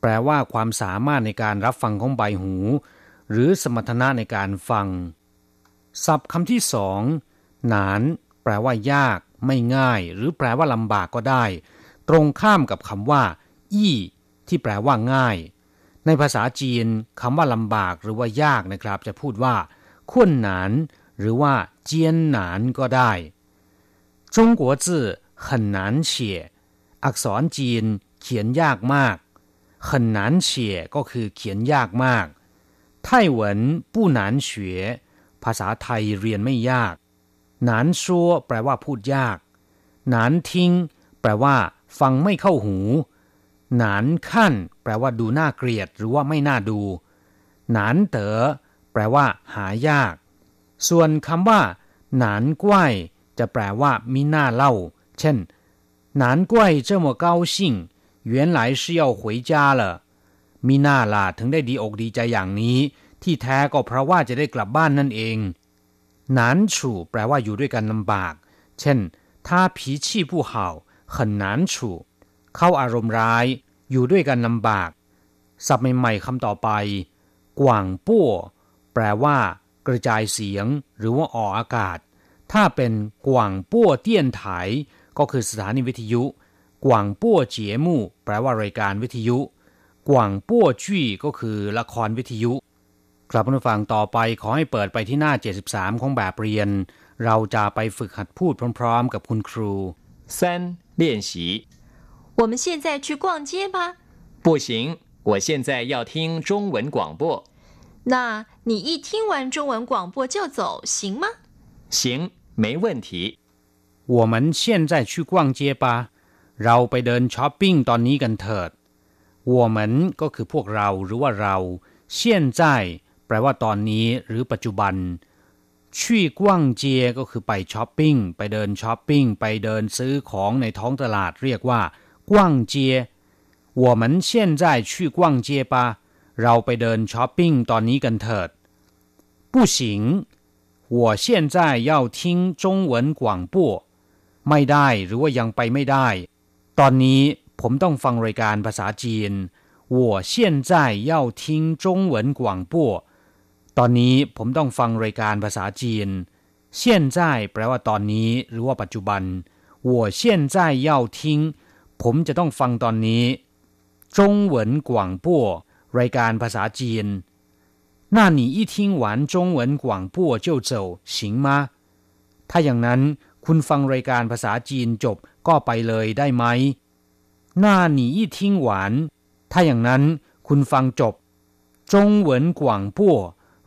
แปลว่าความสามารถในการรับฟังของใบหู หรือสมรรถนะในการฟัง ศัพท์คำที่สองหนาน แปลว่า ยาก ไม่ง่าย หรือแปลว่าลำบากก็ได้ ตรงข้ามกับคำว่า อี้ ที่แปลว่าง่าย ในภาษาจีนคำว่าลำบากหรือว่ายากนะครับ จะพูดว่าขุ่นหนาน หรือว่าเจียนหนานก็ได้จงกัวจื่อ很难写อักษรจีนเขียนยากมาก很难写ก็คือเขียนยากมากไต้หวัน不难学ภาษาไทยเรียนไม่ยากหนานชัวแปลว่าพูดยากหนานทิ้งแปลว่า ฟังไม่เข้าหู หนานขั้นแปลว่าดูน่าเกลียดหรือว่าไม่น่าดู หนานเต๋อแปลว่า หายาก ส่วนคำว่า หนานกว้ยจะแปลว่ามิน่าเล่า เช่น难怪这么高兴原来是要回家了มิน่าล่ะถึงได้ดีอกดีใจอย่างนี้ ที่แท้ก็เพราะว่าจะได้กลับบ้านนั่นเองหนานฉู่แปลว่าอยู่ด้วยกันลำบาก เช่น他脾气不好很难处 เข้าอารมณ์ร้าย อยู่ด้วยกันลำบาก ศัพท์ใหม่ๆคำต่อไป กว่างปั้วแปลว่า กระจายเสียง หรือว่าออกอากาศ ถ้าเป็นกว่างปั้วเตี้ยนไถก็คือสถานีวิทยุ กว่างปั้วเจียมู่แปลว่ารายการวิทยุ กว่างปั้วจี้ก็คือละครวิทยุ กลับมาฟังต่อไปขอให้เปิดไปที่หน้า 73 ของแบบเรียน เราจะไปฝึกหัดพูดพร้อมๆ กับคุณครู三练习 我们现在去逛街吧。不行，我现在要听中文广播。那你一听完中文广播就走，行吗？行，没问题。我们现在去逛街吧。เราไปเดินช้อปปิ้งตอนนี้กันเถิด我们ก็คือพวกเราหรือว่าเรา现在แปลว่าตอนนี้หรือปัจจุบันชี่กว้างเจียก็คือไปช้อปปิ้งไปเดินช้อปปิ้งไปเดินซื้อของในท้องตลาดเรียกว่า 逛街我们现在去逛街吧เราไปเดินช้อปปิ้งตอนนี้กันเถิด不行我现在要听中文广播ไม่ได้หรือว่ายังไปไม่ได้ ตอนนี้ผมต้องฟังรายการภาษาจีน我现在要听中文广播ตอนนี้ผมต้องฟังรายการภาษาจีน现在แปลว่าตอนนี้ หรือว่าปัจจุบัน我现在要听 ผมจะต้องฟังตอนนี้中文广播รายการภาษาจีน那你一听完中文广播就走行吗ถ้าอย่างนั้น คุณฟังรายการภาษาจีนจบก็ไปเลยได้ไหม那你一听完ถ้าอย่างนั้น คุณฟังจบ中文广播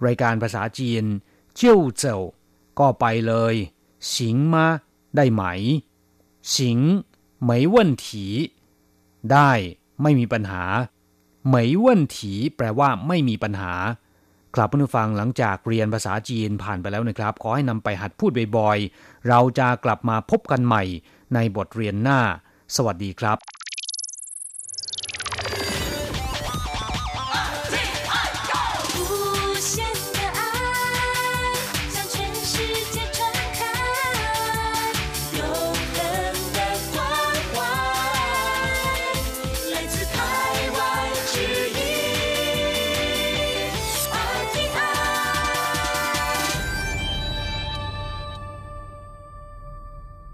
รายการภาษาจีน就走ก็ไปเลย行吗ได้ไหม行ไ ม่问题ได้ไม่มีปัญหาไม่问题แปลว่าไม่มีปัญหา ครับผู้ฟังหลังจากเรียนภาษาจีนผ่านไปแล้วนะครับ ขอให้นำไปหัดพูดบ่อยๆ เราจะกลับมาพบกันใหม่ในบทเรียนหน้า สวัสดีครับ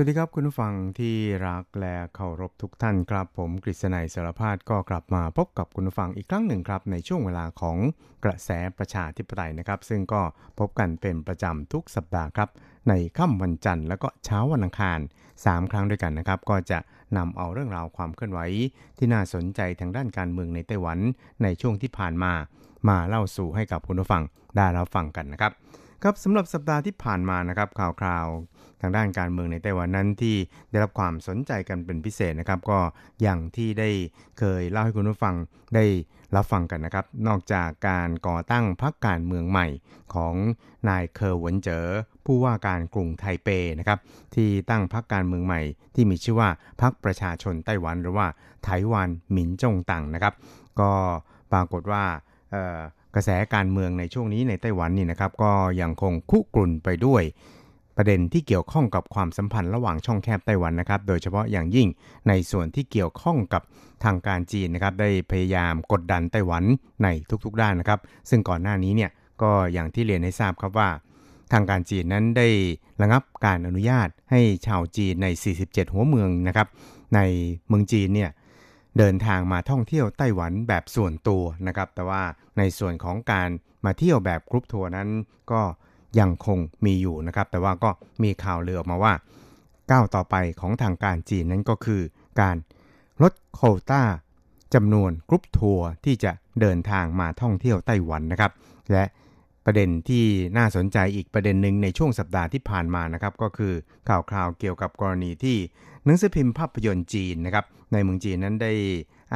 สวัสดีครับคุณผู้ฟังที่รักและเคารพทุกท่านครับผมกฤษณัยสารพาดก็กลับมาพบกับคุณผู้ฟังอีกครั้งหนึ่งครับ ในช่วงเวลาของกระแสประชาธิปไตยนะครับ ซึ่งก็พบกันเป็นประจำทุกสัปดาห์ครับ ในค่ำวันจันทร์และก็เช้าวันอังคาร 3 ครั้งด้วยกันนะครับ ก็จะนำเอาเรื่องราวความเคลื่อนไหวที่น่าสนใจทางด้านการเมืองในไต้หวัน ในช่วงที่ผ่านมา มาเล่าสู่ให้กับคุณผู้ฟังได้รับฟังกันนะครับครับสำหรับสัปดาห์ที่ผ่านมานะครับข่าวคราว ทางด้านการเมืองในไต้หวันนั้นที่ได้รับความสนใจกันเป็นพิเศษนะครับ ก็อย่างที่ได้เคยเล่าให้คุณผู้ฟังได้รับฟังกันนะครับ นอกจากการก่อตั้งพรรคการเมืองใหม่ของนายเคอร์หวนเจอผู้ว่าการกรุงไทเปนะครับที่ตั้งพรรคการเมืองใหม่ ที่มีชื่อว่าพรรคประชาชนไต้หวัน หรือว่าไต้หวันหมินจงตังนะครับ ก็ปรากฏว่ากระแสการเมืองในช่วงนี้ในไต้หวันนี่นะครับ ก็ยังคงคุกรุ่นไปด้วย ประเด็นที่เกี่ยวข้องกับความสัมพันธ์ระหว่างช่องแคบไต้หวันนะครับ โดยเฉพาะอย่างยิ่งในส่วนที่เกี่ยวข้องกับทางการจีนนะครับ ได้พยายามกดดันไต้หวันในทุกๆด้านนะครับ ซึ่งก่อนหน้านี้เนี่ยก็อย่างที่เรียนให้ทราบครับว่า ทางการจีนนั้นได้ระงับการอนุญาตให้ชาวจีนใน 47 หัวเมืองนะครับ ในเมืองจีนเนี่ยเดินทางมาท่องเที่ยวไต้หวันแบบส่วนตัวนะครับ แต่ว่าในส่วนของการมาเที่ยวแบบกรุ๊ปทัวร์นั้นก็ ยังคงมีอยู่นะครับ แต่ว่าก็มีข่าวเลือออกมาว่า ก้าวต่อไปของทางการจีนนั้นก็คือ การลดโคต้าจำนวนกรุ๊ปทัวร์ที่จะเดินทางมาท่องเที่ยวไต้หวันนะครับ และประเด็นที่น่าสนใจอีกประเด็นหนึ่งในช่วงสัปดาห์ที่ผ่านมานะครับ ก็คือข่าวคราวเกี่ยวกับกรณีที่หนังสือพิมพ์ภาพยนตร์จีนนะครับ ในเมืองจีนนั้นได้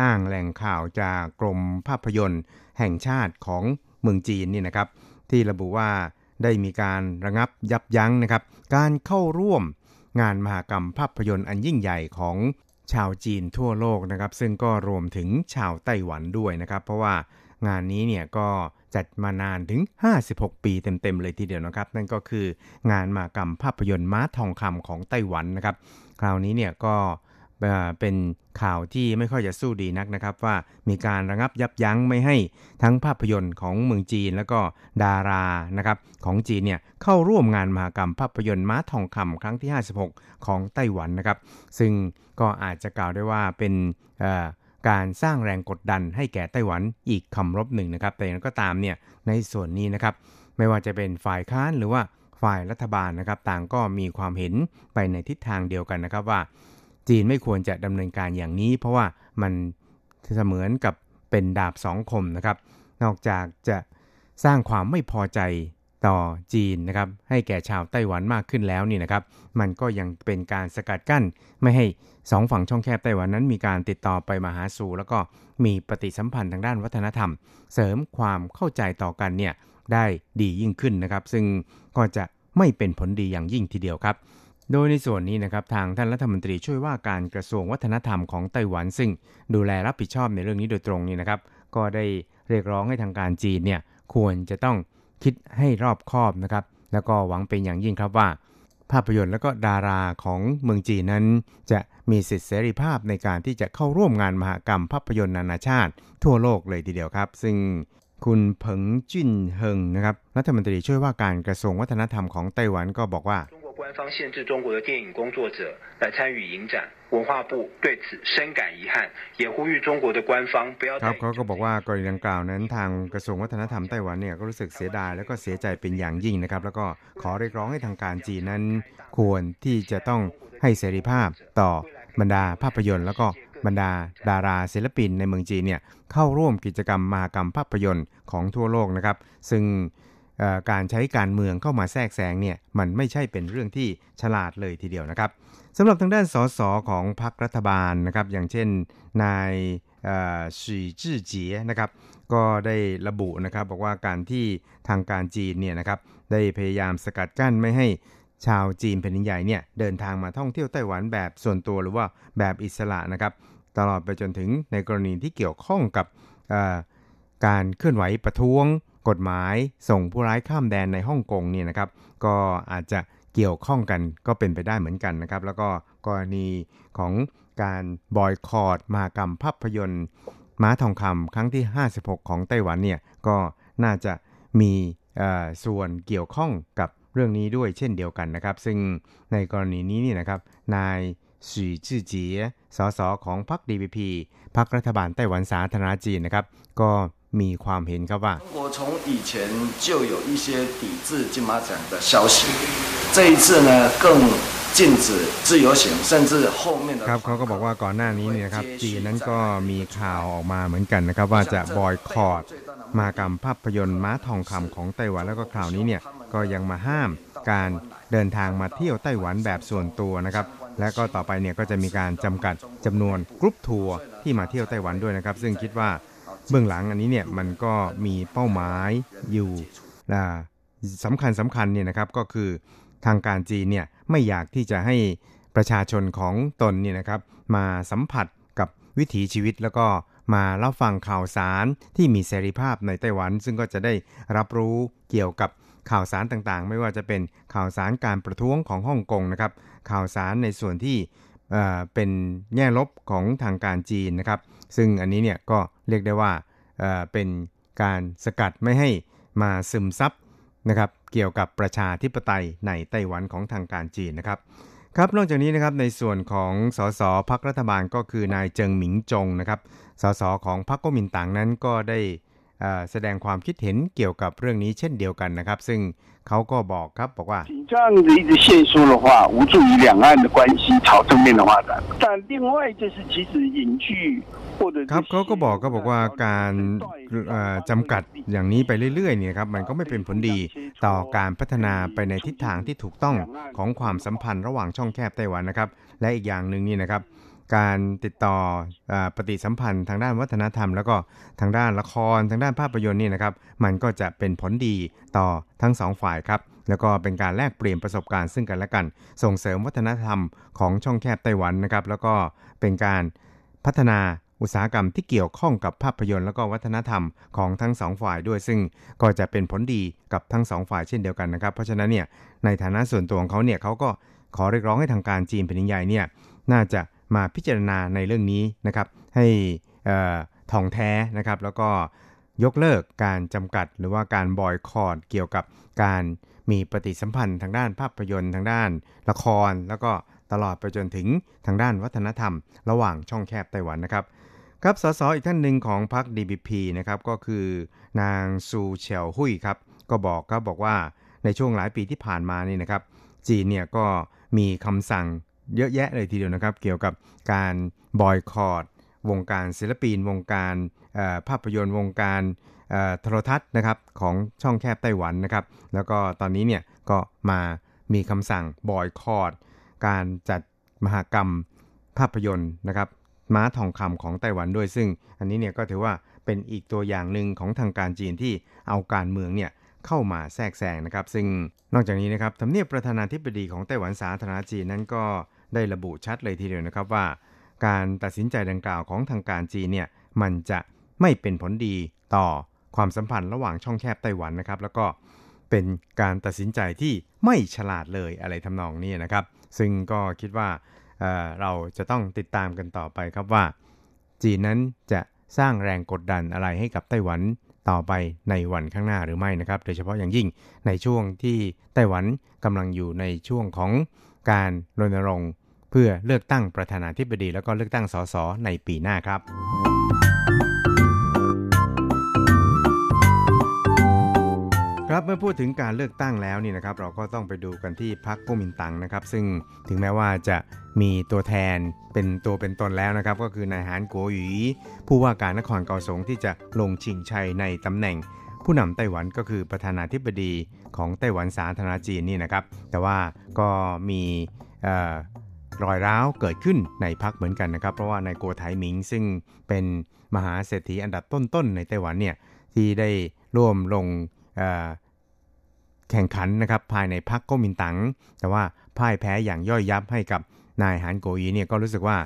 อ้างแหล่งข่าวจากกรมภาพยนตร์แห่งชาติของเมืองจีนนี่นะครับ ที่ระบุว่า ได้มีการระงับยับยั้งนะครับ การเข้าร่วมงานมหกรรมภาพยนตร์อันยิ่งใหญ่ของชาวจีนทั่วโลกนะครับ ซึ่งก็รวมถึงชาวไต้หวันด้วยนะครับ เพราะว่างานนี้เนี่ยก็จัดมานานถึง 56 ปีเต็มๆเลยทีเดียวนะครับ นั่นก็คืองานมหกรรมภาพยนตร์ม้าทองคำของไต้หวันนะครับ คราวนี้เนี่ยก็ เป็นข่าวที่ไม่ค่อยจะสู้ดีนักนะครับ ว่ามีการระงับยับยั้งไม่ให้ทั้งภาพยนตร์ของเมืองจีน แล้วก็ดารานะครับของจีนเนี่ยเข้าร่วมงานมหกรรมภาพยนตร์ม้าทองคำครั้งที่ 56 ของไต้หวันนะครับ ซึ่งก็อาจจะกล่าวได้ว่าเป็นการสร้างแรงกดดันให้แก่ไต้หวันอีกคำรบหนึ่งนะครับ แต่อย่างก็ตามเนี่ยในส่วนนี้นะครับ ไม่ว่าจะเป็นฝ่ายค้านหรือว่าฝ่ายรัฐบาลนะครับ ต่างก็มีความเห็นไปในทิศทางเดียวกันนะครับว่า จีนไม่ควรจะดำเนินการอย่างนี้ เพราะว่ามันเสมือนกับเป็นดาบสองคมนะครับ นอกจากจะสร้างความไม่พอใจต่อจีนนะครับ ให้แก่ชาวไต้หวันมากขึ้นแล้วนี่นะครับ มันก็ยังเป็นการสกัดกั้น ไม่ให้สองฝั่งช่องแคบไต้หวันนั้นมีการติดต่อไปมาหาสู่ แล้วก็มีปฏิสัมพันธ์ทางด้านวัฒนธรรม เสริมความเข้าใจต่อกันเนี่ยได้ดียิ่งขึ้นนะครับ ซึ่งก็จะไม่เป็นผลดีอย่างยิ่งทีเดียวครับ โดยในส่วนนี้นะครับทางท่านรัฐมนตรีช่วยว่าการกระทรวงวัฒนธรรมของไต้หวัน ซึ่งดูแลรับผิดชอบในเรื่องนี้โดยตรงนี่นะครับ ก็ได้เรียกร้องให้ทางการจีนเนี่ยควรจะต้องคิดให้รอบคอบนะครับ แล้วก็หวังเป็นอย่างยิ่งครับว่า ภาพยนตร์และก็ดาราของเมืองจีนนั้น จะมีสิทธิเสรีภาพในการที่จะเข้าร่วมงานมหกรรมภาพยนตร์นานาชาติ ทั่วโลกเลยทีเดียวครับ ซึ่งคุณเผิงจุนเฮิงนะครับรัฐมนตรีช่วยว่าการกระทรวงวัฒนธรรมของไต้หวันก็บอกว่า 官方限制中国的电影工作者来参与影展，文化部对此深感遗憾，也呼吁中国的官方不要。ครับเขาก็บอกว่ากรณีดังกล่าวนั้นทางกระทรวงวัฒนธรรมไต้หวันเนี่ยก็รู้สึกเสียดายแล้วก็เสียใจเป็นอย่างยิ่งนะครับ แล้วก็ขอเรียกร้องให้ทางการจีนนั้น ควรที่จะต้องให้เสรีภาพต่อบรรดาภาพยนตร์ แล้วก็บรรดาดาราศิลปินในเมืองจีนเนี่ยเข้าร่วมกิจกรรมมหกรรมภาพยนตร์ของทั่วโลกนะครับ ซึ่ง การใช้การเมืองเข้ามาแทรกแซงเนี่ยมันไม่ใช่เป็นเรื่องที่ฉลาดเลยทีเดียวนะครับสำหรับทางด้านสสของพรรครัฐบาลนะครับ อย่างเช่นนายสีจื้อเจียนะครับ ก็ได้ระบุนะครับบอกว่าการที่ทางการจีนเนี่ยนะครับได้พยายามสกัดกั้นไม่ให้ชาวจีนแผ่นดินใหญ่เนี่ยเดินทางมาท่องเที่ยวไต้หวันแบบส่วนตัวหรือว่าแบบอิสระนะครับ ตลอดไปจนถึงในกรณีที่เกี่ยวข้องกับการเคลื่อนไหวประท้วง กฎหมายส่งผู้ร้ายข้ามแดนในฮ่องกงเนี่ยนะครับ ก็อาจจะเกี่ยวข้องกันก็เป็นไปได้เหมือนกันนะครับ แล้วก็กรณีของการบอยคอรดมากรรมภาพยนตร์ม้าทองคำครั้งที่ 56 ของไต้หวันเนี่ยก็น่าจะมีส่วนเกี่ยวข้องกับเรื่องนี้ด้วยเช่นเดียวกันนะครับ ซึ่งในกรณีนี้นี่นะครับ นายสีจื่อเจียสสของพรรค DPP พรรครัฐบาลไต้หวันสาธารณจีนนะครับ ก็ มีความเห็นครับว่า中国从以前就有一些抵制金马奖的消息，这一次呢更禁止自由行，甚至后面的ครับเขาก็บอกว่าก่อนหน้านี้เนี่ยครับจีนนั้นก็มีข่าวออกมาเหมือนกันนะครับ ว่าจะบอยคอรดมากรรมภาพยนตร์ม้าทองคำของไต้หวันแล้วก็ข่าวนี้เนี่ยก็ยังมาห้ามการเดินทางมาเที่ยวไต้หวันแบบส่วนตัวนะครับ และก็ต่อไปเนี่ยก็จะมีการจำกัดจำนวนกรุ๊ปทัวร์ที่มาเที่ยวไต้หวันด้วยนะครับ ซึ่งคิดว่า เบื้องหลังอันนี้เนี่ยมันก็มีเป้าหมายอยู่นะสำคัญสำคัญเนี่ยนะครับก็คือทางการจีนเนี่ยไม่อยากที่จะให้ประชาชนของตนเนี่ยนะครับมาสัมผัสกับวิถีชีวิตแล้วก็มาเล่าฟังข่าวสารที่มีเสรีภาพในไต้หวัน ซึ่งก็จะได้รับรู้เกี่ยวกับข่าวสารต่างๆ ไม่ว่าจะเป็นข่าวสารการประท้วงของฮ่องกงนะครับข่าวสารในส่วนที่เป็นแง่ลบของทางการจีนนะครับ ซึ่งอันนี้เนี่ยก็เรียกได้ว่าเป็นการสกัดไม่ให้มาซึมซับนะครับเกี่ยวกับประชาธิปไตยในไต้หวันของทางการจีนนะครับครับนอกจากนี้นะครับในส่วนของสสพักรัฐบาลก็คือนายเจิงหมิงจงนะครับสสของพรรคก๊กมินตั๋งนั้นก็ได้ แสดงความคิดเห็นเกี่ยวกับเรื่องนี้เช่นเดียวกันนะครับ ซึ่งเขาก็บอกครับบอกว่า这样子一直限缩的话无助于两岸的关系朝正面的发展但另外就是其实隐居ครับเขาก็บอกก็บอกว่าการจำกัดอย่างนี้ไปเรื่อยๆเนี่ยครับมันก็ไม่เป็นผลดีต่อการพัฒนาไปในทิศทางที่ถูกต้องของความสัมพันธ์ระหว่างช่องแคบไต้หวันนะครับ และอีกอย่างหนึ่งนี่นะครับ การติดต่ออปฏิสัมพันธ์ทางด้านวัฒนธรรม แล้วก็ทางด้านละครทางด้านภาพยนตร์นี่นะครับมันก็จะเป็นผลดีต่อทั้งสองฝ่ายครับแล้วก็เป็นการแลกเปลี่ยนประสบการณ์ซึ่งกันและกัน ส่งเสริมวัฒนธรรมของช่องแคบไต้หวันนะครับแล้วก็เป็นการพัฒนาอุตสาหกรรมที่เกี่ยวข้องกับภาพยนตร์และก็วัฒนธรรมของทั้งสองฝ่ายด้วย ซึ่งก็จะเป็นผลดีกับทั้งสองฝ่ายเช่นเดียวกันนะครับเพราะฉะนั้นเนี่ยในฐานะส่วนตัวของเขาเนี่ยเขาก็ขอเรียกร้องให้ทางการจีนแผ่นดินใหญ่เนี่ยน่าจะ มาพิจารณาในเรื่องนี้นะครับ ให้ท่องแท้นะครับ แล้วก็ยกเลิกการจำกัดหรือว่าการบอยคอรดเกี่ยวกับการมีปฏิสัมพันธ์ทางด้านภาพยนตร์ทางด้าน ละคร แล้วก็ตลอดไปจนถึงทางด้านวัฒนธรรม ระหว่างช่องแคบไต้หวันนะครับครับสสอีกท่านหนึ่งของพรรค DPP นะครับก็คือนางซูเฉียวหุยครับก็บอกครับบอกว่าในช่วงหลายปีที่ผ่านมานี่นะครับ จีนเนี่ยก็มีคำสั่ง เยอะแยะเลยทีเดียวนะครับ เกี่ยวกับการบอยคอรดวงการศิลปินวงการภาพยนตร์วงการโทรทัศน์นะครับของช่องแคบไต้หวันนะครับ แล้วก็ตอนนี้เนี่ยก็มามีคำสั่งบอยคอรดการจัดมหกรรมภาพยนตร์นะครับม้าทองคำของไต้หวันด้วยซึ่ง อันนี้เนี่ยก็ถือว่าเป็นอีกตัวอย่างหนึ่งของทางการจีนที่เอาการเมืองเนี่ย เข้ามาแทรกแซงนะครับ ซึ่งนอกจากนี้นะครับทำเนียบประธานาธิบดีของไต้หวันสาธารณจีนนั้นก็ได้ระบุชัดเลยทีเดียวนะครับว่า การตัดสินใจดังกล่าวของทางการจีนเนี่ยมันจะไม่เป็นผลดีต่อความสัมพันธ์ระหว่างช่องแคบไต้หวันนะครับ แล้วก็เป็นการตัดสินใจที่ไม่ฉลาดเลยอะไรทำนองนี้นะครับ ซึ่งก็คิดว่าเเราจะต้องติดตามกันต่อไปครับว่า จีนนั้นจะสร้างแรงกดดันอะไรให้กับไต้หวัน ต่อไปในวันข้างหน้าหรือไม่นะครับ โดยเฉพาะอย่างยิ่งในช่วงที่ไต้หวันกำลังอยู่ในช่วงของการรณรงค์ เพื่อเลือกตั้งประธานาธิบดี แล้วก็เลือกตั้งสสในปีหน้าครับ ครับเมื่อพูดถึงการเลือกตั้งแล้วนี่นะครับ เราก็ต้องไปดูกันที่พรรคก๊กมินตังนะครับ ซึ่งถึงแม้ว่าจะมีตัวแทนเป็นตัวเป็นตนแล้วนะครับ ก็คือนายหานกัวหยีผู้ว่าการนครเกาสงที่จะลงชิงชัยในตำแหน่ง ผู้นำไต้หวันก็คือประธานาธิบดีของไต้หวันสาธารณจีนนี่นะครับ แต่ว่าก็มีรอยร้าวเกิดขึ้นในพักเหมือนกันนะครับ เพราะว่านายโกไทหมิงซึ่งเป็นมหาเศรษฐีอันดับต้นๆในไต้หวันเนี่ยที่ได้ร่วมลง แข่งขันนะครับภายในพรรคก๊กมินตั๋งแต่ว่าพ่ายแพ้อย่างย่อยยับให้กับนายหานโกอีเนี่ยก็รู้สึกว่า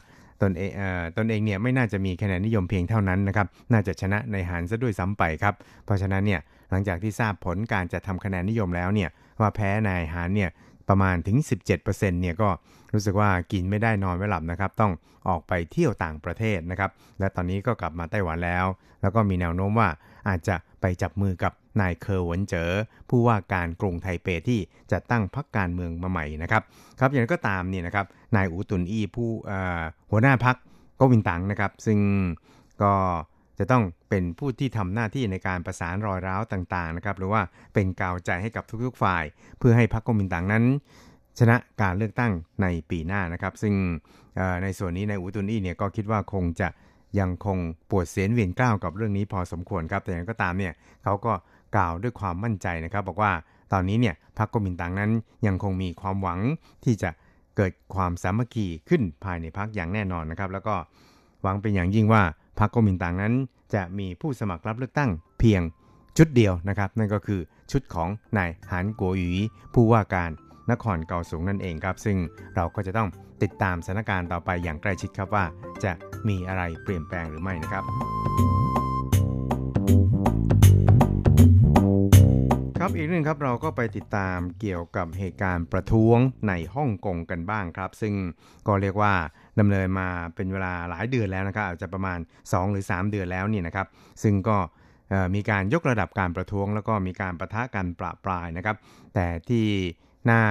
ตนเองตนเองเนี่ยไม่น่าจะมีคะแนนนิยมเพียงเท่านั้นนะครับน่าจะชนะในหานซะด้วยซ้ำไปครับเพราะฉะนั้นเนี่ยหลังจากที่ทราบผลการจะทำคะแนนนิยมแล้วเนี่ยว่าแพ้นายหานเนี่ยประมาณถึง 17%เนี่ยก็ รู้สึกว่ากินไม่ได้นอนไม่หลับนะครับ ต้องออกไปเที่ยวต่างประเทศนะครับ และตอนนี้ก็กลับมาไต้หวันแล้ว แล้วก็มีแนวโน้มว่าอาจจะไปจับมือกับนายเคอเหวินเจ๋อผู้ว่าการกรุงไทเปที่จะตั้งพรรคการเมืองมาใหม่นะครับครับอย่างนั้นก็ตามนี่นะครับนายอู๋ตุนอี้ผู้หัวหน้าพรรคก๊กมินตั๋งนะครับ ซึ่งก็จะต้องเป็นผู้ที่ทำหน้าที่ในการประสานรอยร้าวต่างๆนะครับหรือว่าเป็นกาวใจให้กับทุกๆฝ่าย เพื่อให้พรรคก๊กมินตั๋งนั้น ชนะการเลือกตั้งในปีหน้านะครับ ซึ่งในส่วนนี้ในอูตุนอี้เนี่ยก็คิดว่าคงจะยังคงปวดเสียนเวียนกล้าวกับเรื่องนี้พอสมควรครับแต่อย่างก็ตามเนี่ยเขาก็กล่าวด้วยความมั่นใจนะครับ บอกว่าตอนนี้เนี่ยพรรคกมินตังนั้นยังคงมีความหวังที่จะเกิดความสามัคคีขึ้นภายในพรรคอย่างแน่นอนนะครับ แล้วก็หวังเป็นอย่างยิ่งว่าพรรคกมินตังนั้น จะมีผู้สมัครรับเลือกตั้งเพียงชุดเดียวนะครับ นั่นก็คือชุดของนายหานกัวหยีผู้ว่าการ นครเกาสูงนั่นเองครับ ซึ่งเราก็จะต้องติดตามสถานการณ์ต่อไปอย่างใกล้ชิดครับว่า จะมีอะไรเปลี่ยนแปลงหรือไม่นะครับครับอีกเรื่องครับเราก็ไปติดตามเกี่ยวกับเหตุการณ์ประท้วงในฮ่องกงกันบ้างครับ ซึ่งก็เรียกว่าดำเนินมาเป็นเวลาหลายเดือนแล้วนะครับอาจจะประมาณ 2 หรือ 3 เดือนแล้วนี่นะครับ ซึ่งก็มีการยกระดับการประท้วง แล้วก็มีการประทะกันปราปรายนะครับ แต่ที่ น่า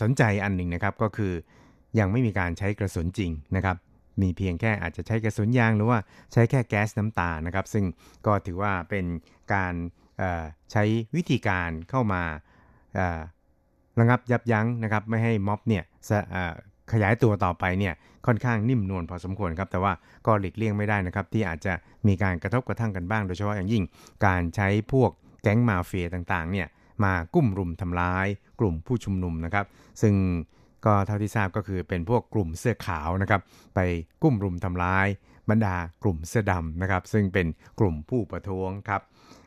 สนใจอันหนึ่งนะครับก็คือยังไม่มีการใช้กระสุนจริงนะครับ มีเพียงแค่อาจจะใช้กระสุนยางหรือว่าใช้แค่แก๊สน้ำตานะครับ ซึ่งก็ถือว่าเป็นการใช้วิธีการเข้ามาระงับยับยั้งนะครับ ไม่ให้ม็อบเนี่ยขยายตัวต่อไปเนี่ยค่อนข้างนิ่มนวลพอสมควรครับ แต่ว่าก็หลีกเลี่ยงไม่ได้นะครับ ที่อาจจะมีการกระทบกระทั่งกันบ้าง โดยเฉพาะอย่างยิ่งการใช้พวกแก๊งมาเฟียต่างๆเนี่ยมากุ้มรุมทำร้าย กลุ่มผู้ชุมนุมนะครับ ซึ่งก็เท่าที่ทราบก็คือเป็นพวกกลุ่มเสื้อขาวนะครับไปกุ้มรุมทำร้ายบรรดากลุ่มเสื้อดำนะครับ ซึ่งเป็นกลุ่มผู้ประท้วงครับ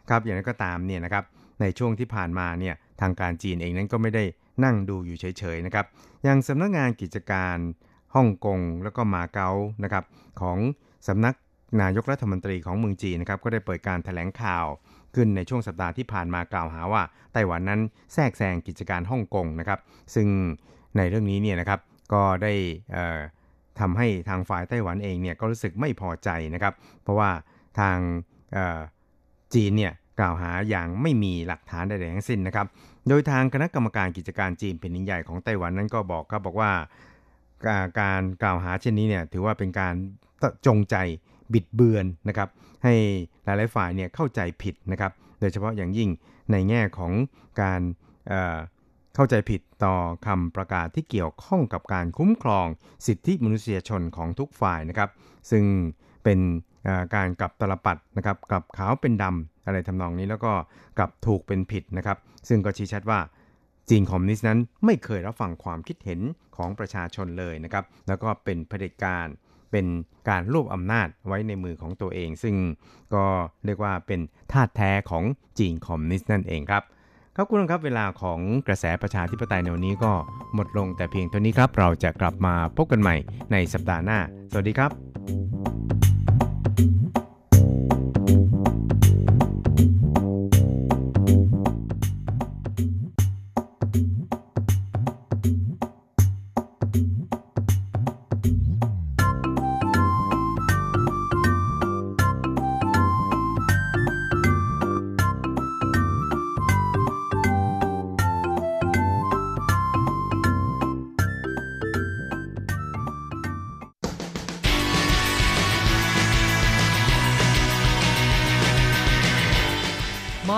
ครับอย่างนั้นก็ตามเนี่ยนะครับในช่วงที่ผ่านมาเนี่ยทางการจีนเองนั้นก็ไม่ได้นั่งดูอยู่เฉยๆนะครับอย่างสำนักงานกิจการฮ่องกงแล้วก็มาเก๊านะครับของสำนักนายกรัฐมนตรีของเมืองจีนนะครับก็ได้เปิดการถแถลงข่าว ขึ้นในช่วงสัปดาห์ที่ผ่านมากล่าวหาว่าไต้หวันนั้นแทรกแซงกิจการฮ่องกงนะครับ ซึ่งในเรื่องนี้เนี่ยนะครับก็ได้ทำให้ทางฝ่ายไต้หวันเองเนี่ยก็รู้สึกไม่พอใจนะครับ เพราะว่าทางจีนเนี่ยกล่าวหาอย่างไม่มีหลักฐานใดๆทั้งสิ้นนะครับ โดยทางคณะกรรมการกิจการจีนแผ่นดินใหญ่ของไต้หวันนั้นก็บอกครับบอกว่าการกล่าวหาเช่นนี้เนี่ยถือว่าเป็นการจงใจ บิดเบือนนะครับ ให้หลายๆฝ่ายเนี่ยเข้าใจผิดนะครับ โดยเฉพาะอย่างยิ่งในแง่ของการเข้าใจผิดต่อคำประกาศที่เกี่ยวข้องกับการคุ้มครองสิทธิมนุษยชนของทุกฝ่ายนะครับ ซึ่งเป็นการกลับตลปัดนะครับกลับขาวเป็นดำอะไรทำนองนี้แล้วก็กลับถูกเป็นผิดนะครับ ซึ่งก็ชี้ชัดว่าจีนคอมมิวนิสต์นั้นไม่เคยรับฟังความคิดเห็นของประชาชนเลยนะครับ แล้วก็เป็นเผด็จการ เป็นการรวบอำนาจไว้ในมือของตัวเอง ซึ่งก็เรียกว่าเป็นธาตแท้ของจีนคอมมิวนิสต์นั่นเองครับครับคุณครับเวลาของกระแสประชาธิปไตยในวันนี้ก็หมดลงแต่เพียงเท่านี้ครับ เราจะกลับมาพบกันใหม่ในสัปดาห์หน้า สวัสดีครับ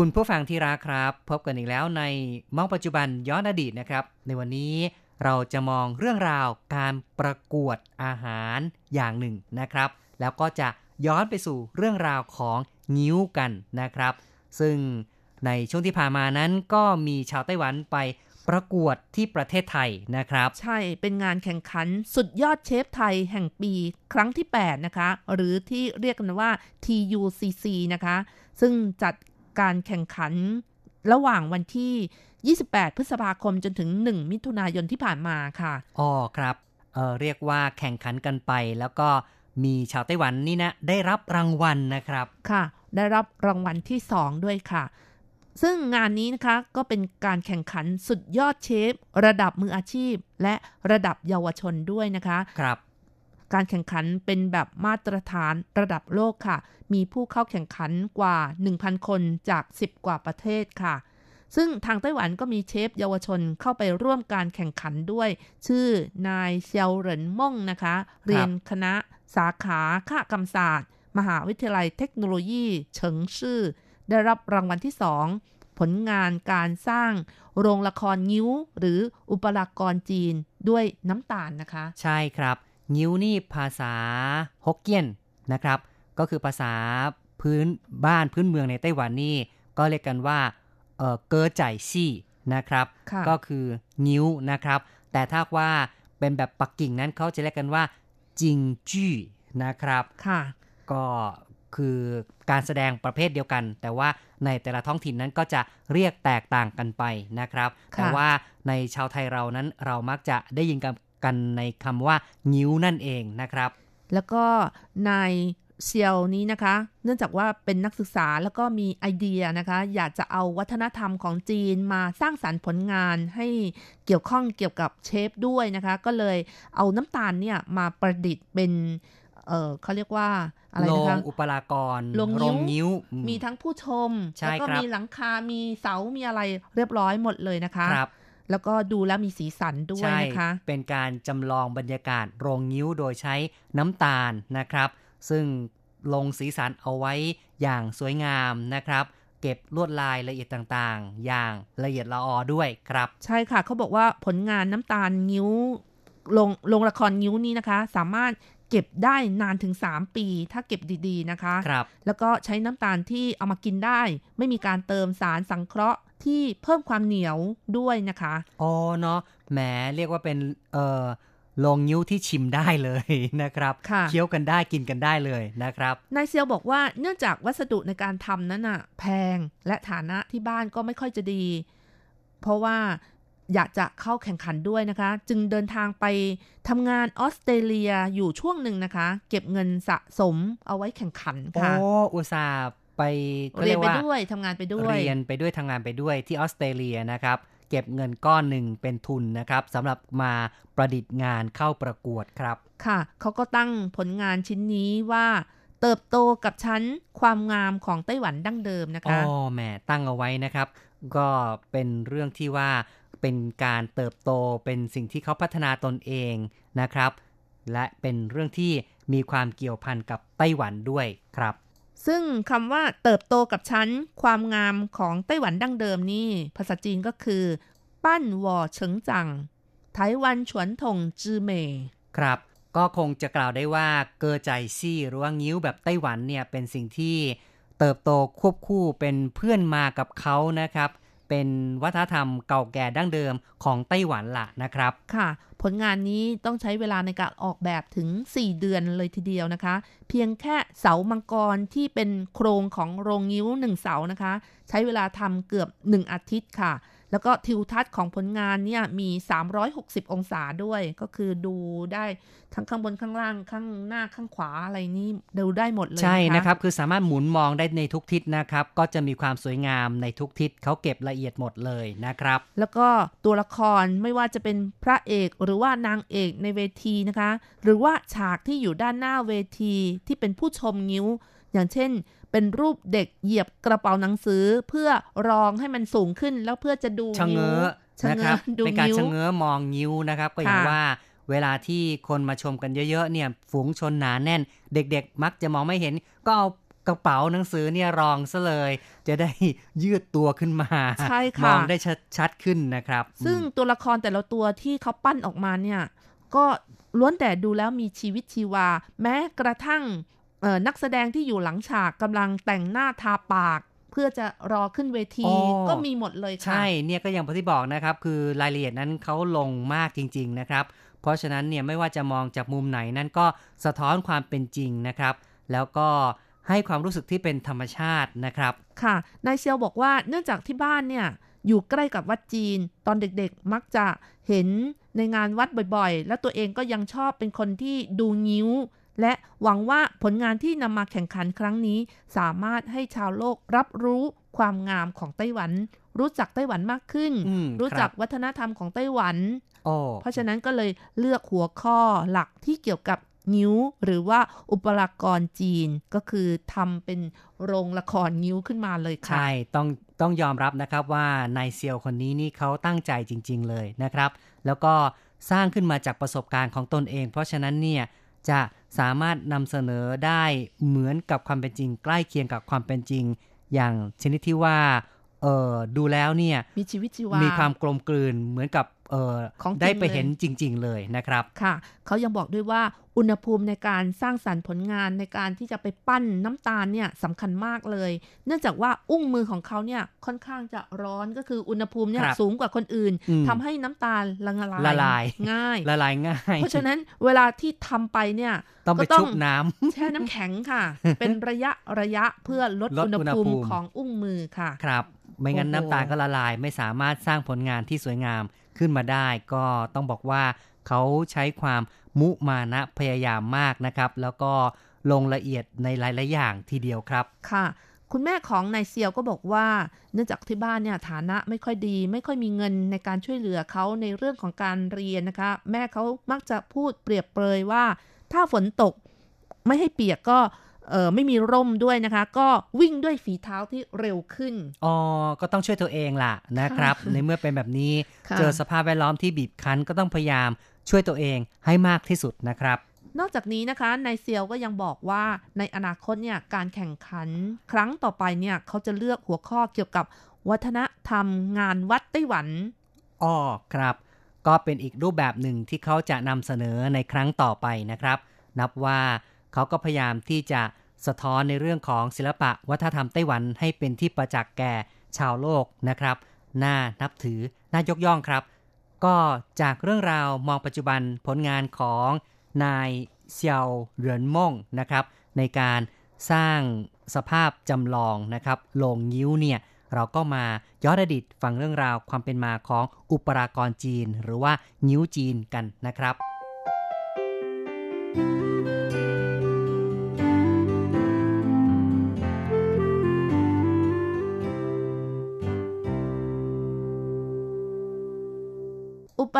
คุณผู้ฟังที่รักครับ พบกันอีกแล้วในมองปัจจุบันย้อนอดีตนะครับ ในวันนี้เราจะมองเรื่องราวการประกวดอาหารอย่างหนึ่งนะครับ แล้วก็จะย้อนไปสู่เรื่องราวของงิ้วกันนะครับ ซึ่งในช่วงที่ผ่านมานั้นก็มีชาวไต้หวันไปประกวดที่ประเทศไทยนะครับ ใช่เป็นงานแข่งขันสุดยอดเชฟไทยแห่งปีครั้งที่ 8 นะคะ หรือที่เรียกกันว่า TUCC นะคะ ซึ่งจัด การแข่งขันระหว่างวันที่ 28 พฤษภาคมจนถึง 1 มิถุนายนที่ผ่านมาค่ะ อ๋อครับ เออเรียกว่าแข่งขันกันไป แล้วก็มีชาวไต้หวันนี่นะ ได้รับรางวัลนะครับ ค่ะ ได้รับรางวัลที่ 2 ด้วยค่ะ ซึ่งงานนี้นะคะก็เป็นการแข่งขันสุดยอดเชฟ ระดับมืออาชีพ และระดับเยาวชนด้วยนะคะ ครับ การแข่งขันเป็นแบบมาตรฐานระดับโลกค่ะ มีผู้เข้าแข่งขันกว่า 1,000 คนจาก 10 กว่าประเทศค่ะ ซึ่งทางไต้หวันก็มีเชฟเยาวชนเข้าไปร่วมการแข่งขันด้วย ชื่อนายเซียวเหรินม่งนะคะ เรียนคณะสาขาข้ากรรมศาสตร์ มหาวิทยาลัยเทคโนโลยีเฉิงซื่อได้รับรางวัลที่2ผลงานการสร้างโรงละครงิ้ว หรืออุปรากรจีนด้วยน้ำตาลนะคะ ใช่ครับ งิ้วนี่ภาษาฮกเกี้ยนนะครับ ก็คือภาษาพื้นบ้านพื้นเมืองในไต้หวันนี่ก็เรียกกันว่าเออเกอใจซี่นะครับค่ะก็คืองิ้วนะครับ แต่ถ้าว่าเป็นแบบปักกิ่งนั้นเขาจะเรียกกันว่า จิงจี้นะครับค่ะก็คือการแสดงประเภทเดียวกัน แต่ว่าในแต่ละท้องถิ่นนั้นก็จะเรียกแตกต่างกันไปนะครับค่ะแต่ว่าในชาวไทยเรานั้นเรามักจะได้ยิน กันในคำว่างิ้วนั่นเองนะครับ แล้วก็นายเซียวนี้นะคะ เนื่องจากว่าเป็นนักศึกษาแล้วก็มีไอเดียนะคะ อยากจะเอาวัฒนธรรมของจีนมาสร้างสรรค์ผลงานให้เกี่ยวข้องเกี่ยวกับเชฟด้วยนะคะ ก็เลยเอาน้ำตาลเนี่ยมาประดิษฐ์เป็นเออเขาเรียกว่าอะไรนะคะอุปรากรโรงงิ้วงิ้ว มีทั้งผู้ชมชแล้วก็มีหลังคา มีเสา มีอะไรเรียบร้อยหมดเลยนะคะครับ แล้วก็ดูแล้วมีสีสันด้วยใช่นะคะ เป็นการจำลองบรรยากาศโรงงิ้วโดยใช้น้ำตาลนะครับ ซึ่งลงสีสันเอาไว้อย่างสวยงามนะครับ เก็บลวดลายละเอียดต่างๆ อย่างละเอียดละออด้วยครับ ใช่ค่ะเขาบอกว่าผลงานน้ำตาลงิ้วลงลงละครงิ้วนี้นะคะ สามารถเก็บได้นานถึง 3 ปี ถ้าเก็บดีๆนะคะครับแล้วก็ใช้น้ำตาลที่เอามากินได้ ไม่มีการเติมสารสังเคราะห์ ที่เพิ่มความเหนียวด้วยนะคะ อ๋อเนาะแหมเรียกว่าเป็นเอ่อโรงงิ้วที่ชิมได้เลยนะครับค่ะเคี้ยวกันได้กินกันได้เลยนะครับ นายเซียวบอกว่าเนื่องจากวัสดุในการทำนั้นน่ะแพงและฐานะที่บ้านก็ไม่ค่อยจะดี เพราะว่าอยากจะเข้าแข่งขันด้วยนะคะ จึงเดินทางไปทำงานออสเตรเลียอยู่ช่วงหนึ่งนะคะ เก็บเงินสะสมเอาไว้แข่งขันโอ้ค่ะอุตส่าห์ ไปขาเรียนไปกว่าด้วยทำงานไปด้วย เรียนไปด้วยทำงานไปด้วยที่ออสเตรเลียนะครับเก็บเงินก้อนหนึ่งเป็นทุนนะครับสำหรับมาประดิษฐ์งานเข้าประกวดครับ ค่ะเขาก็ตั้งผลงานชิ้นนี้ว่า เติบโตกับชั้นความงามของไต้หวันดั้งเดิมนะอ๋อคะแหมตั้งเอาไว้นะครับ ก็เป็นเรื่องที่ว่าเป็นการเติบโตเป็นสิ่งที่เขาพัฒนาตนเองนะครับ และเป็นเรื่องที่มีความเกี่ยวพันกับไต้หวันด้วยครับ ซึ่งคำว่าเติบโตกับชั้น ความงามของไต้หวันดั้งเดิมนี่ ภาษาจีนก็คือ ปั้นวอเฉิงจัง ไต้หวันฉวนถงจือเม ครับ ก็คงจะกล่าวได้ว่าเกอใจซี่หรือว่างิ้วแบบไต้หวันเนี่ยเป็นสิ่งที่เติบโตควบคู่เป็นเพื่อนมากับเขานะครับ เป็นวัฒนธรรมเก่าแก่ดั้งเดิมของไต้หวันล่ะนะครับ ค่ะ ผลงานนี้ต้องใช้เวลาในการออกแบบถึง 4 เดือนเลยทีเดียวนะคะ เพียงแค่เสามังกรที่เป็นโครงของโรงยิ้วหนึ่งเสานะคะ ใช้เวลาทำเกือบ 1 อาทิตย์ค่ะ แล้วก็ทิวทัศน์ของผลงานเนี่ยมี 360 องศาด้วย ก็คือดูได้ทั้งข้างบนข้างล่างข้างหน้าข้างขวาอะไรนี่ดูได้หมดเลย ใช่นะครับ คือสามารถหมุนมองได้ในทุกทิศนะครับ ก็จะมีความสวยงามในทุกทิศเขาเก็บละเอียดหมดเลยนะครับ แล้วก็ตัวละครไม่ว่าจะเป็นพระเอกหรือว่านางเอกในเวทีนะคะ หรือว่าฉากที่อยู่ด้านหน้าเวทีที่เป็นผู้ชมงิ้ว อย่างเช่น เป็นรูปเด็กเหยียบกระเป๋าหนังสือเพื่อรองให้มันสูงขึ้นแล้วเพื่อจะดูชะเง้อชะนะเง้ครัอบดูเป็นการงิ้วชะเง้อมองนิ้วนะครับ ก็อย่างค่ะว่าเวลาที่คนมาชมกันเยอะๆเนี่ยฝูงชนหนาแน่น เด็กๆ มักจะมองไม่เห็น ก็เอากระเป๋าหนังสือเนี่ยรองซะเลย จะได้ยืดตัวขึ้นมาใช่มค่ะองได้ชัดชัดขึ้นนะครับ ซึ่งตัวละครแต่ละตัวที่เขาปั้นออกมาเนี่ย ก็ล้วนแต่ดูแล้วมีชีวิตชีวา แม้กระทั่งเอ่อ นักแสดงที่อยู่หลังฉากกำลังแต่งหน้าทาปาก เพื่อจะรอขึ้นเวทีอ๋อก็มีหมดเลยค่ะ ใช่เนี่ยก็อย่างที่บอกนะครับ คือรายละเอียดนั้นเขาลงมากจริง ๆนะครับ เพราะฉะนั้นเนี่ยไม่ว่าจะมองจากมุมไหนนั้นก็สะท้อนความเป็นจริงนะครับ แล้วก็ให้ความรู้สึกที่เป็นธรรมชาตินะครับ ค่ะ นายเซียวบอกว่าเนื่องจากที่บ้านเนี่ยอยู่ใกล้กับวัดจีน ตอนเด็กๆ มักจะเห็นในงานวัดบ่อยๆ และตัวเองก็ยังชอบเป็นคนที่ดูงิ้ว และหวังว่าผลงานที่นำมาแข่งขันครั้งนี้ สามารถให้ชาวโลกรับรู้ความงามของไต้หวัน รู้จักไต้หวันมากขึ้นอืมรู้จักครับวัฒนธรรมของไต้หวันโอ้เพราะฉะนั้นก็เลยเลือกหัวข้อหลักที่เกี่ยวกับนิ้วหรือว่าอุปรากรจีนก็คือทำเป็นโรงละครนิ้วขึ้นมาเลยค่ะ ใช่ ต้องต้องยอมรับนะครับว่านายเซียวคนนี้นี่เขาตั้งใจจริง ๆ เลยนะครับ แล้วก็สร้างขึ้นมาจากประสบการณ์ของตนเอง เพราะฉะนั้นเนี่ย จะสามารถนำเสนอได้เหมือนกับความเป็นจริง ใกล้เคียงกับความเป็นจริง อย่างชนิดที่ว่าเออดูแล้วเนี่ยมีชีวิตชีวา มีความกลมกลืนเหมือนกับ เออของจริงได้ไปเลยเห็นจริง ๆ เลยนะครับค่ะ เขายังบอกด้วยว่าอุณหภูมิในการสร้างสรรค์ผลงานในการที่จะไปปั้นน้ำตาลเนี่ยสำคัญมากเลย เนื่องจากว่าอุ้งมือของเขาเนี่ยค่อนข้างจะร้อนก็คืออุณหภูมิเนี่ยครับสูงกว่าคนอื่นอืมทำให้น้ำตาลละลายละลายง่ายละลายง่าย เพราะฉะนั้นเวลาที่ทำไปเนี่ยต้องไปก็ชุบน้ำแช่น้ำแข็งค่ะ เป็นระยะระยะเพื่อลดลดอุณหอุณหภูมิภูมิของอุ้งมือค่ะครับ ไม่งั้นโอ้โหน้ำตาลก็ละลาย ไม่สามารถสร้างผลงานที่สวยงามขึ้นมาได้ ก็ต้องบอกว่าเขาใช้ความมุมานะพยายามมากนะครับ แล้วก็ลงละเอียดในหลายๆอย่างทีเดียวครับค่ะคุณแม่ของนายเซียวก็บอกว่า เนื่องจากที่บ้านเนี่ยฐานะไม่ค่อยดี ไม่ค่อยมีเงินในการช่วยเหลือเขาในเรื่องของการเรียนนะคะ แม่เขามักจะพูดเปรียบเปรยว่า ถ้าฝนตกไม่ให้เปียกก็ เออไม่มีร่มด้วยนะคะ ก็วิ่งด้วยฝีเท้าที่เร็วขึ้น อ๋อ ก็ต้องช่วยตัวเองล่ะนะครับค่ะในเมื่อเป็นแบบนี้ค่ะเจอสภาพแวดล้อมที่บีบคั้นก็ต้องพยายามช่วยตัวเองให้มากที่สุดนะครับ นอกจากนี้นะคะนายเซียวก็ยังบอกว่าในอนาคตเนี่ยการแข่งขัน ครั้งต่อไปเนี่ยเขาจะเลือกหัวข้อเกี่ยวกับวัฒนธรรมงานวัดไต้หวันอ้อครับ ก็เป็นอีกรูปแบบหนึ่งที่เขาจะนำเสนอในครั้งต่อไปนะครับ นับว่า เขาก็พยายามที่จะสะท้อนในเรื่องของศิลปะวัฒนธรรมไต้หวันให้เป็นที่ประจักษ์แก่ชาวโลกนะครับ น่านับถือ น่ายกย่องครับ ก็จากเรื่องราวมองปัจจุบันผลงานของนายเซียวเหรินม่งนะครับ ในการสร้างสภาพจำลองนะครับโลงยิ้วเนี่ย เราก็มาย้อนอดีตฟังเรื่องราวความเป็นมาของอุปรากรจีน หรือว่านิ้วจีนกันนะครับอุป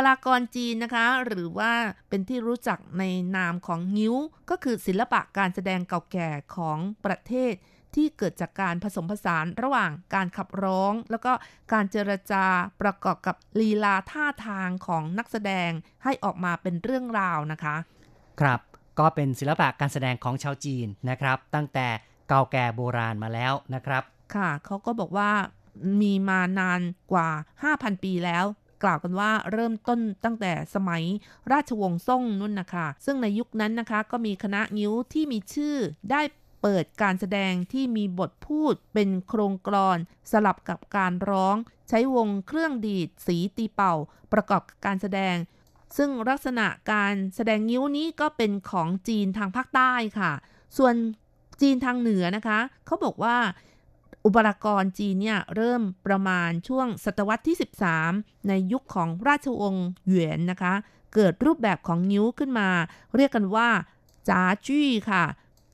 รากรจีนนะคะ หรือว่าเป็นที่รู้จักในนามของงิ้ว ก็คือศิลปะการแสดงเก่าแก่ของประเทศ ที่เกิดจากการผสมผสานระหว่างการขับร้อง แล้วก็การเจรจาประกอบกับลีลาท่าทางของนักแสดงให้ออกมาเป็นเรื่องราวนะคะ ครับก็เป็นศิลปะการแสดงของชาวจีนนะครับ ตั้งแต่เก่าแก่โบราณมาแล้วนะครับ ค่ะเขาก็บอกว่ามีมานานกว่า 5,000 ปีแล้ว กล่าวกันว่าเริ่มต้นตั้งแต่สมัยราชวงศ์ซ่งนุ่นนะคะ ซึ่งในยุคนั้นนะคะก็มีคณะงิ้วที่มีชื่อได้เปิดการแสดงที่มีบทพูดเป็นโครงกรอนสลับกับการร้อง ใช้วงเครื่องดีดสีตีเป่า ประกอบกับการแสดง ซึ่งลักษณะการแสดงงิ้วนี้ก็เป็นของจีนทางภาคใต้ค่ะ ส่วนจีนทางเหนือนะคะ เขาบอกว่า อุปกรณ์จีนเนี่ยเริ่มประมาณช่วงศตวรรษที่ 13 ในยุคของราชวงศ์หยวนนะคะ เกิดรูปแบบของนิ้วขึ้นมา เรียกกันว่าจ๋าจี้ค่ะ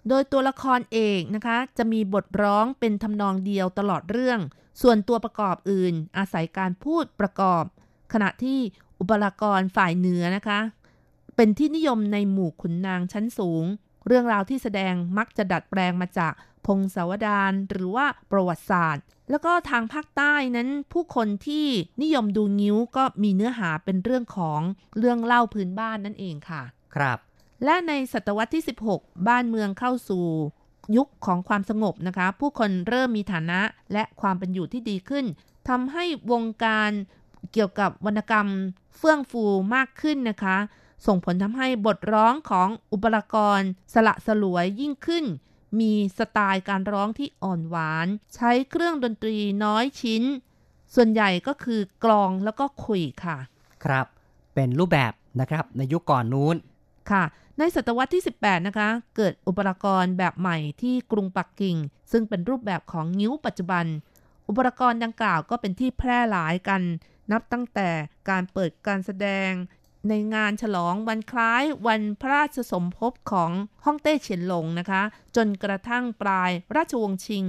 โดยตัวละครเอกนะคะ จะมีบทร้องเป็นทำนองเดียวตลอดเรื่อง ส่วนตัวประกอบอื่น อาศัยการพูดประกอบ ขณะที่อุปกรณ์ฝ่ายเหนือนะคะ เป็นที่นิยมในหมู่ขุนนางชั้นสูง เรื่องราวที่แสดงมักจะดัดแปลงมาจาก พงศาวดารหรือว่าประวัติศาสตร์ แล้วก็ทางภาคใต้นั้น ผู้คนที่นิยมดูงิ้วก็มีเนื้อหาเป็นเรื่องของเรื่องเล่าพื้นบ้านนั่นเองค่ะ ครับ และในศตวรรษที่ 16 บ้านเมืองเข้าสู่ยุคของความสงบนะคะ ผู้คนเริ่มมีฐานะและความเป็นอยู่ที่ดีขึ้นทำให้วงการเกี่ยวกับวรรณกรรมเฟื่องฟูมากขึ้นนะคะ ส่งผลทำให้บทร้องของอุปกรณ์สละสลวยยิ่งขึ้น มีสไตล์การร้องที่อ่อนหวาน ใช้เครื่องดนตรีน้อยชิ้น ส่วนใหญ่ก็คือกลองแล้วก็ขุยค่ะ ครับ เป็นรูปแบบนะครับในยุคก่อนนู้นค่ะ ในศตวรรษที่ 18 นะคะ เกิดอุปกรณ์แบบใหม่ที่กรุงปักกิ่ง ซึ่งเป็นรูปแบบของงิ้วปัจจุบัน อุปกรณ์ดังกล่าวก็เป็นที่แพร่หลายกัน นับตั้งแต่การเปิดการแสดง ในงานฉลองวันคล้ายวันพระราชสมภพของฮ่องเต้เฉียนหลงนะคะ จนกระทั่งปลายราชวงศ์ชิง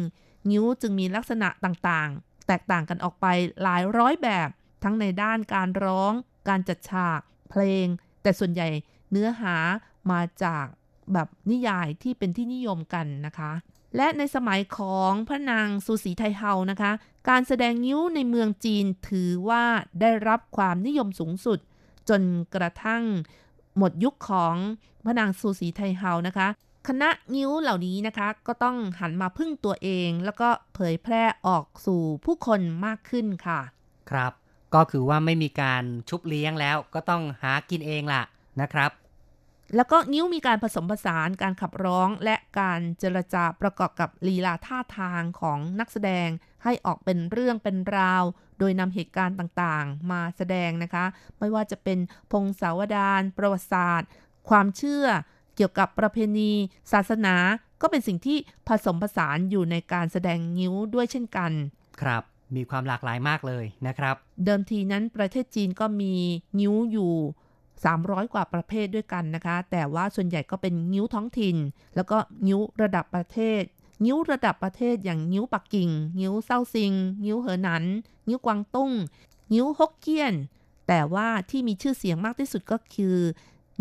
งิ้วจึงมีลักษณะต่างๆ แตกต่างกันออกไปหลายร้อยแบบ ทั้งในด้านการร้อง การจัดฉาก เพลง แต่ส่วนใหญ่เนื้อหามาจากแบบนิยายที่เป็นที่นิยมกันนะคะ และในสมัยของพระนางซูสีไทเฮานะคะ การแสดงนิ้วในเมืองจีนถือว่าได้รับความนิยมสูงสุด จนกระทั่งหมดยุคของพระนางซูสีไทเฮานะคะ คณะนิ้วเหล่านี้นะคะ ก็ต้องหันมาพึ่งตัวเอง แล้วก็เผยแพร่ออกสู่ผู้คนมากขึ้นค่ะ ครับ ก็คือว่าไม่มีการชุบเลี้ยงแล้ว ก็ต้องหากินเองล่ะนะครับแล้วก็นิ้วมีการผสมผสานการขับร้องและการเจรจาประกอบกับลีลาท่าทางของนักแสดงให้ออกเป็นเรื่องเป็นราว โดยนำเหตุการณ์ต่างๆ มาแสดงนะคะ ไม่ว่าจะเป็นพงศาวดาร ประวัติศาสตร์ ความเชื่อ เกี่ยวกับประเพณี ศาสนา ก็เป็นสิ่งที่ผสมผสานอยู่ในการแสดงนิ้วด้วยเช่นกัน ครับมีความหลากหลายมากเลยนะครับ เดิมทีนั้นประเทศจีนก็มีนิ้วอยู่ 300 กว่าประเภทด้วยกันนะคะ แต่ว่าส่วนใหญ่ก็เป็นนิ้วท้องถิ่น แล้วก็นิ้วระดับประเทศ นิ้วระดับประเทศอย่างนิ้วปักกิ่งนิ้วเซาซิงนิ้วเหอหนันนิ้วกวางตุ้งนิ้วฮกเกี้ยน แต่ว่าที่มีชื่อเสียงมากที่สุดก็คือ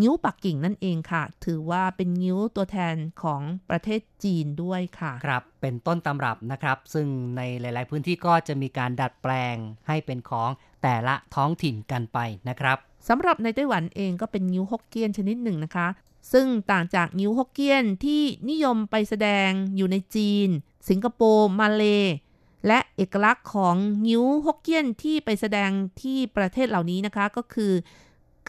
นิ้วปักกิ่งนั่นเองค่ะ ถือว่าเป็นนิ้วตัวแทนของประเทศจีนด้วยค่ะ ครับ เป็นต้นตำรับนะครับ ซึ่งในหลาย ๆ พื้นที่ก็จะมีการดัดแปลงให้เป็นของแต่ละท้องถิ่นกันไปนะครับสำหรับในไต้หวันเองก็เป็นนิ้วฮกเกี้ยนชนิดหนึ่งนะคะ ซึ่งต่างจากนิ้วฮกเกี้ยนที่นิยมไปแสดงอยู่ในจีน สิงคโปร์มาเล และเอกลักษณ์ของนิ้วฮกเกี้ยนที่ไปแสดงที่ประเทศเหล่านี้นะคะก็คือ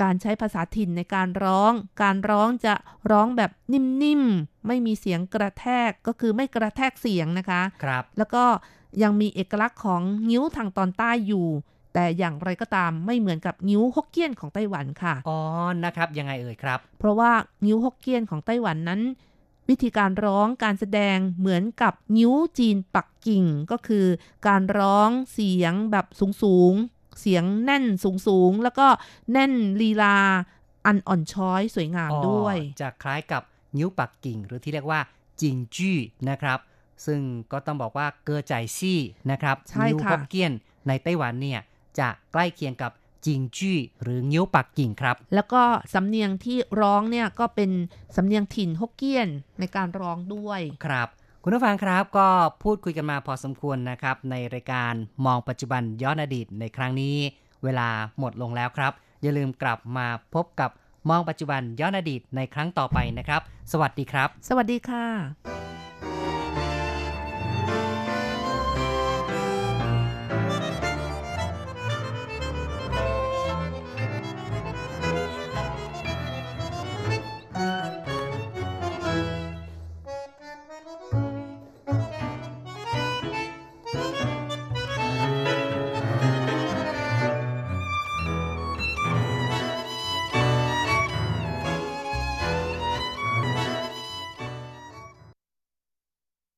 การใช้ภาษาถิ่นในการร้อง การร้องจะร้องแบบนิ่มๆ ไม่มีเสียงกระแทกก็คือไม่กระแทกเสียงนะคะ ครับ แล้วก็ยังมีเอกลักษณ์ของนิ้วทางตอนใต้อยู่ แต่อย่างไรก็ตามไม่เหมือนกับนิ้วฮกเกี้ยนของไต้หวันค่ะ อ๋อ นะครับ ยังไงเอ่ยครับ เพราะว่านิ้วฮกเกี้ยนของไต้หวันนั้น วิธีการร้องการแสดงเหมือนกับนิ้วจีนปักกิ่ง ก็คือการร้องเสียงแบบสูงๆ เสียงแน่นสูงๆ แล้วก็แน่นลีลา อันอ่อนช้อยสวยงามด้วย จะคล้ายกับนิ้วปักกิ่ง หรือที่เรียกว่าจิงจี้นะครับ ซึ่งก็ต้องบอกว่าเกอใจซี่นะครับใช่นิ้วค่ะฮกเกี้ยนในไต้หวันเนี่ย จะใกล้เคียงกับจิงจี้หรือนิ้วปักกิ่งครับ แล้วก็สำเนียงที่ร้องเนี่ยก็เป็นสำเนียงถิ่นฮกเกี้ยนในการร้องด้วยครับคุณผู้ฟังครับก็พูดคุยกันมาพอสมควรนะครับ ในรายการมองปัจจุบันย้อนอดีตในครั้งนี้ เวลาหมดลงแล้วครับ อย่าลืมกลับมาพบกับมองปัจจุบันย้อนอดีตในครั้งต่อไปนะครับ สวัสดีครับ สวัสดีค่ะ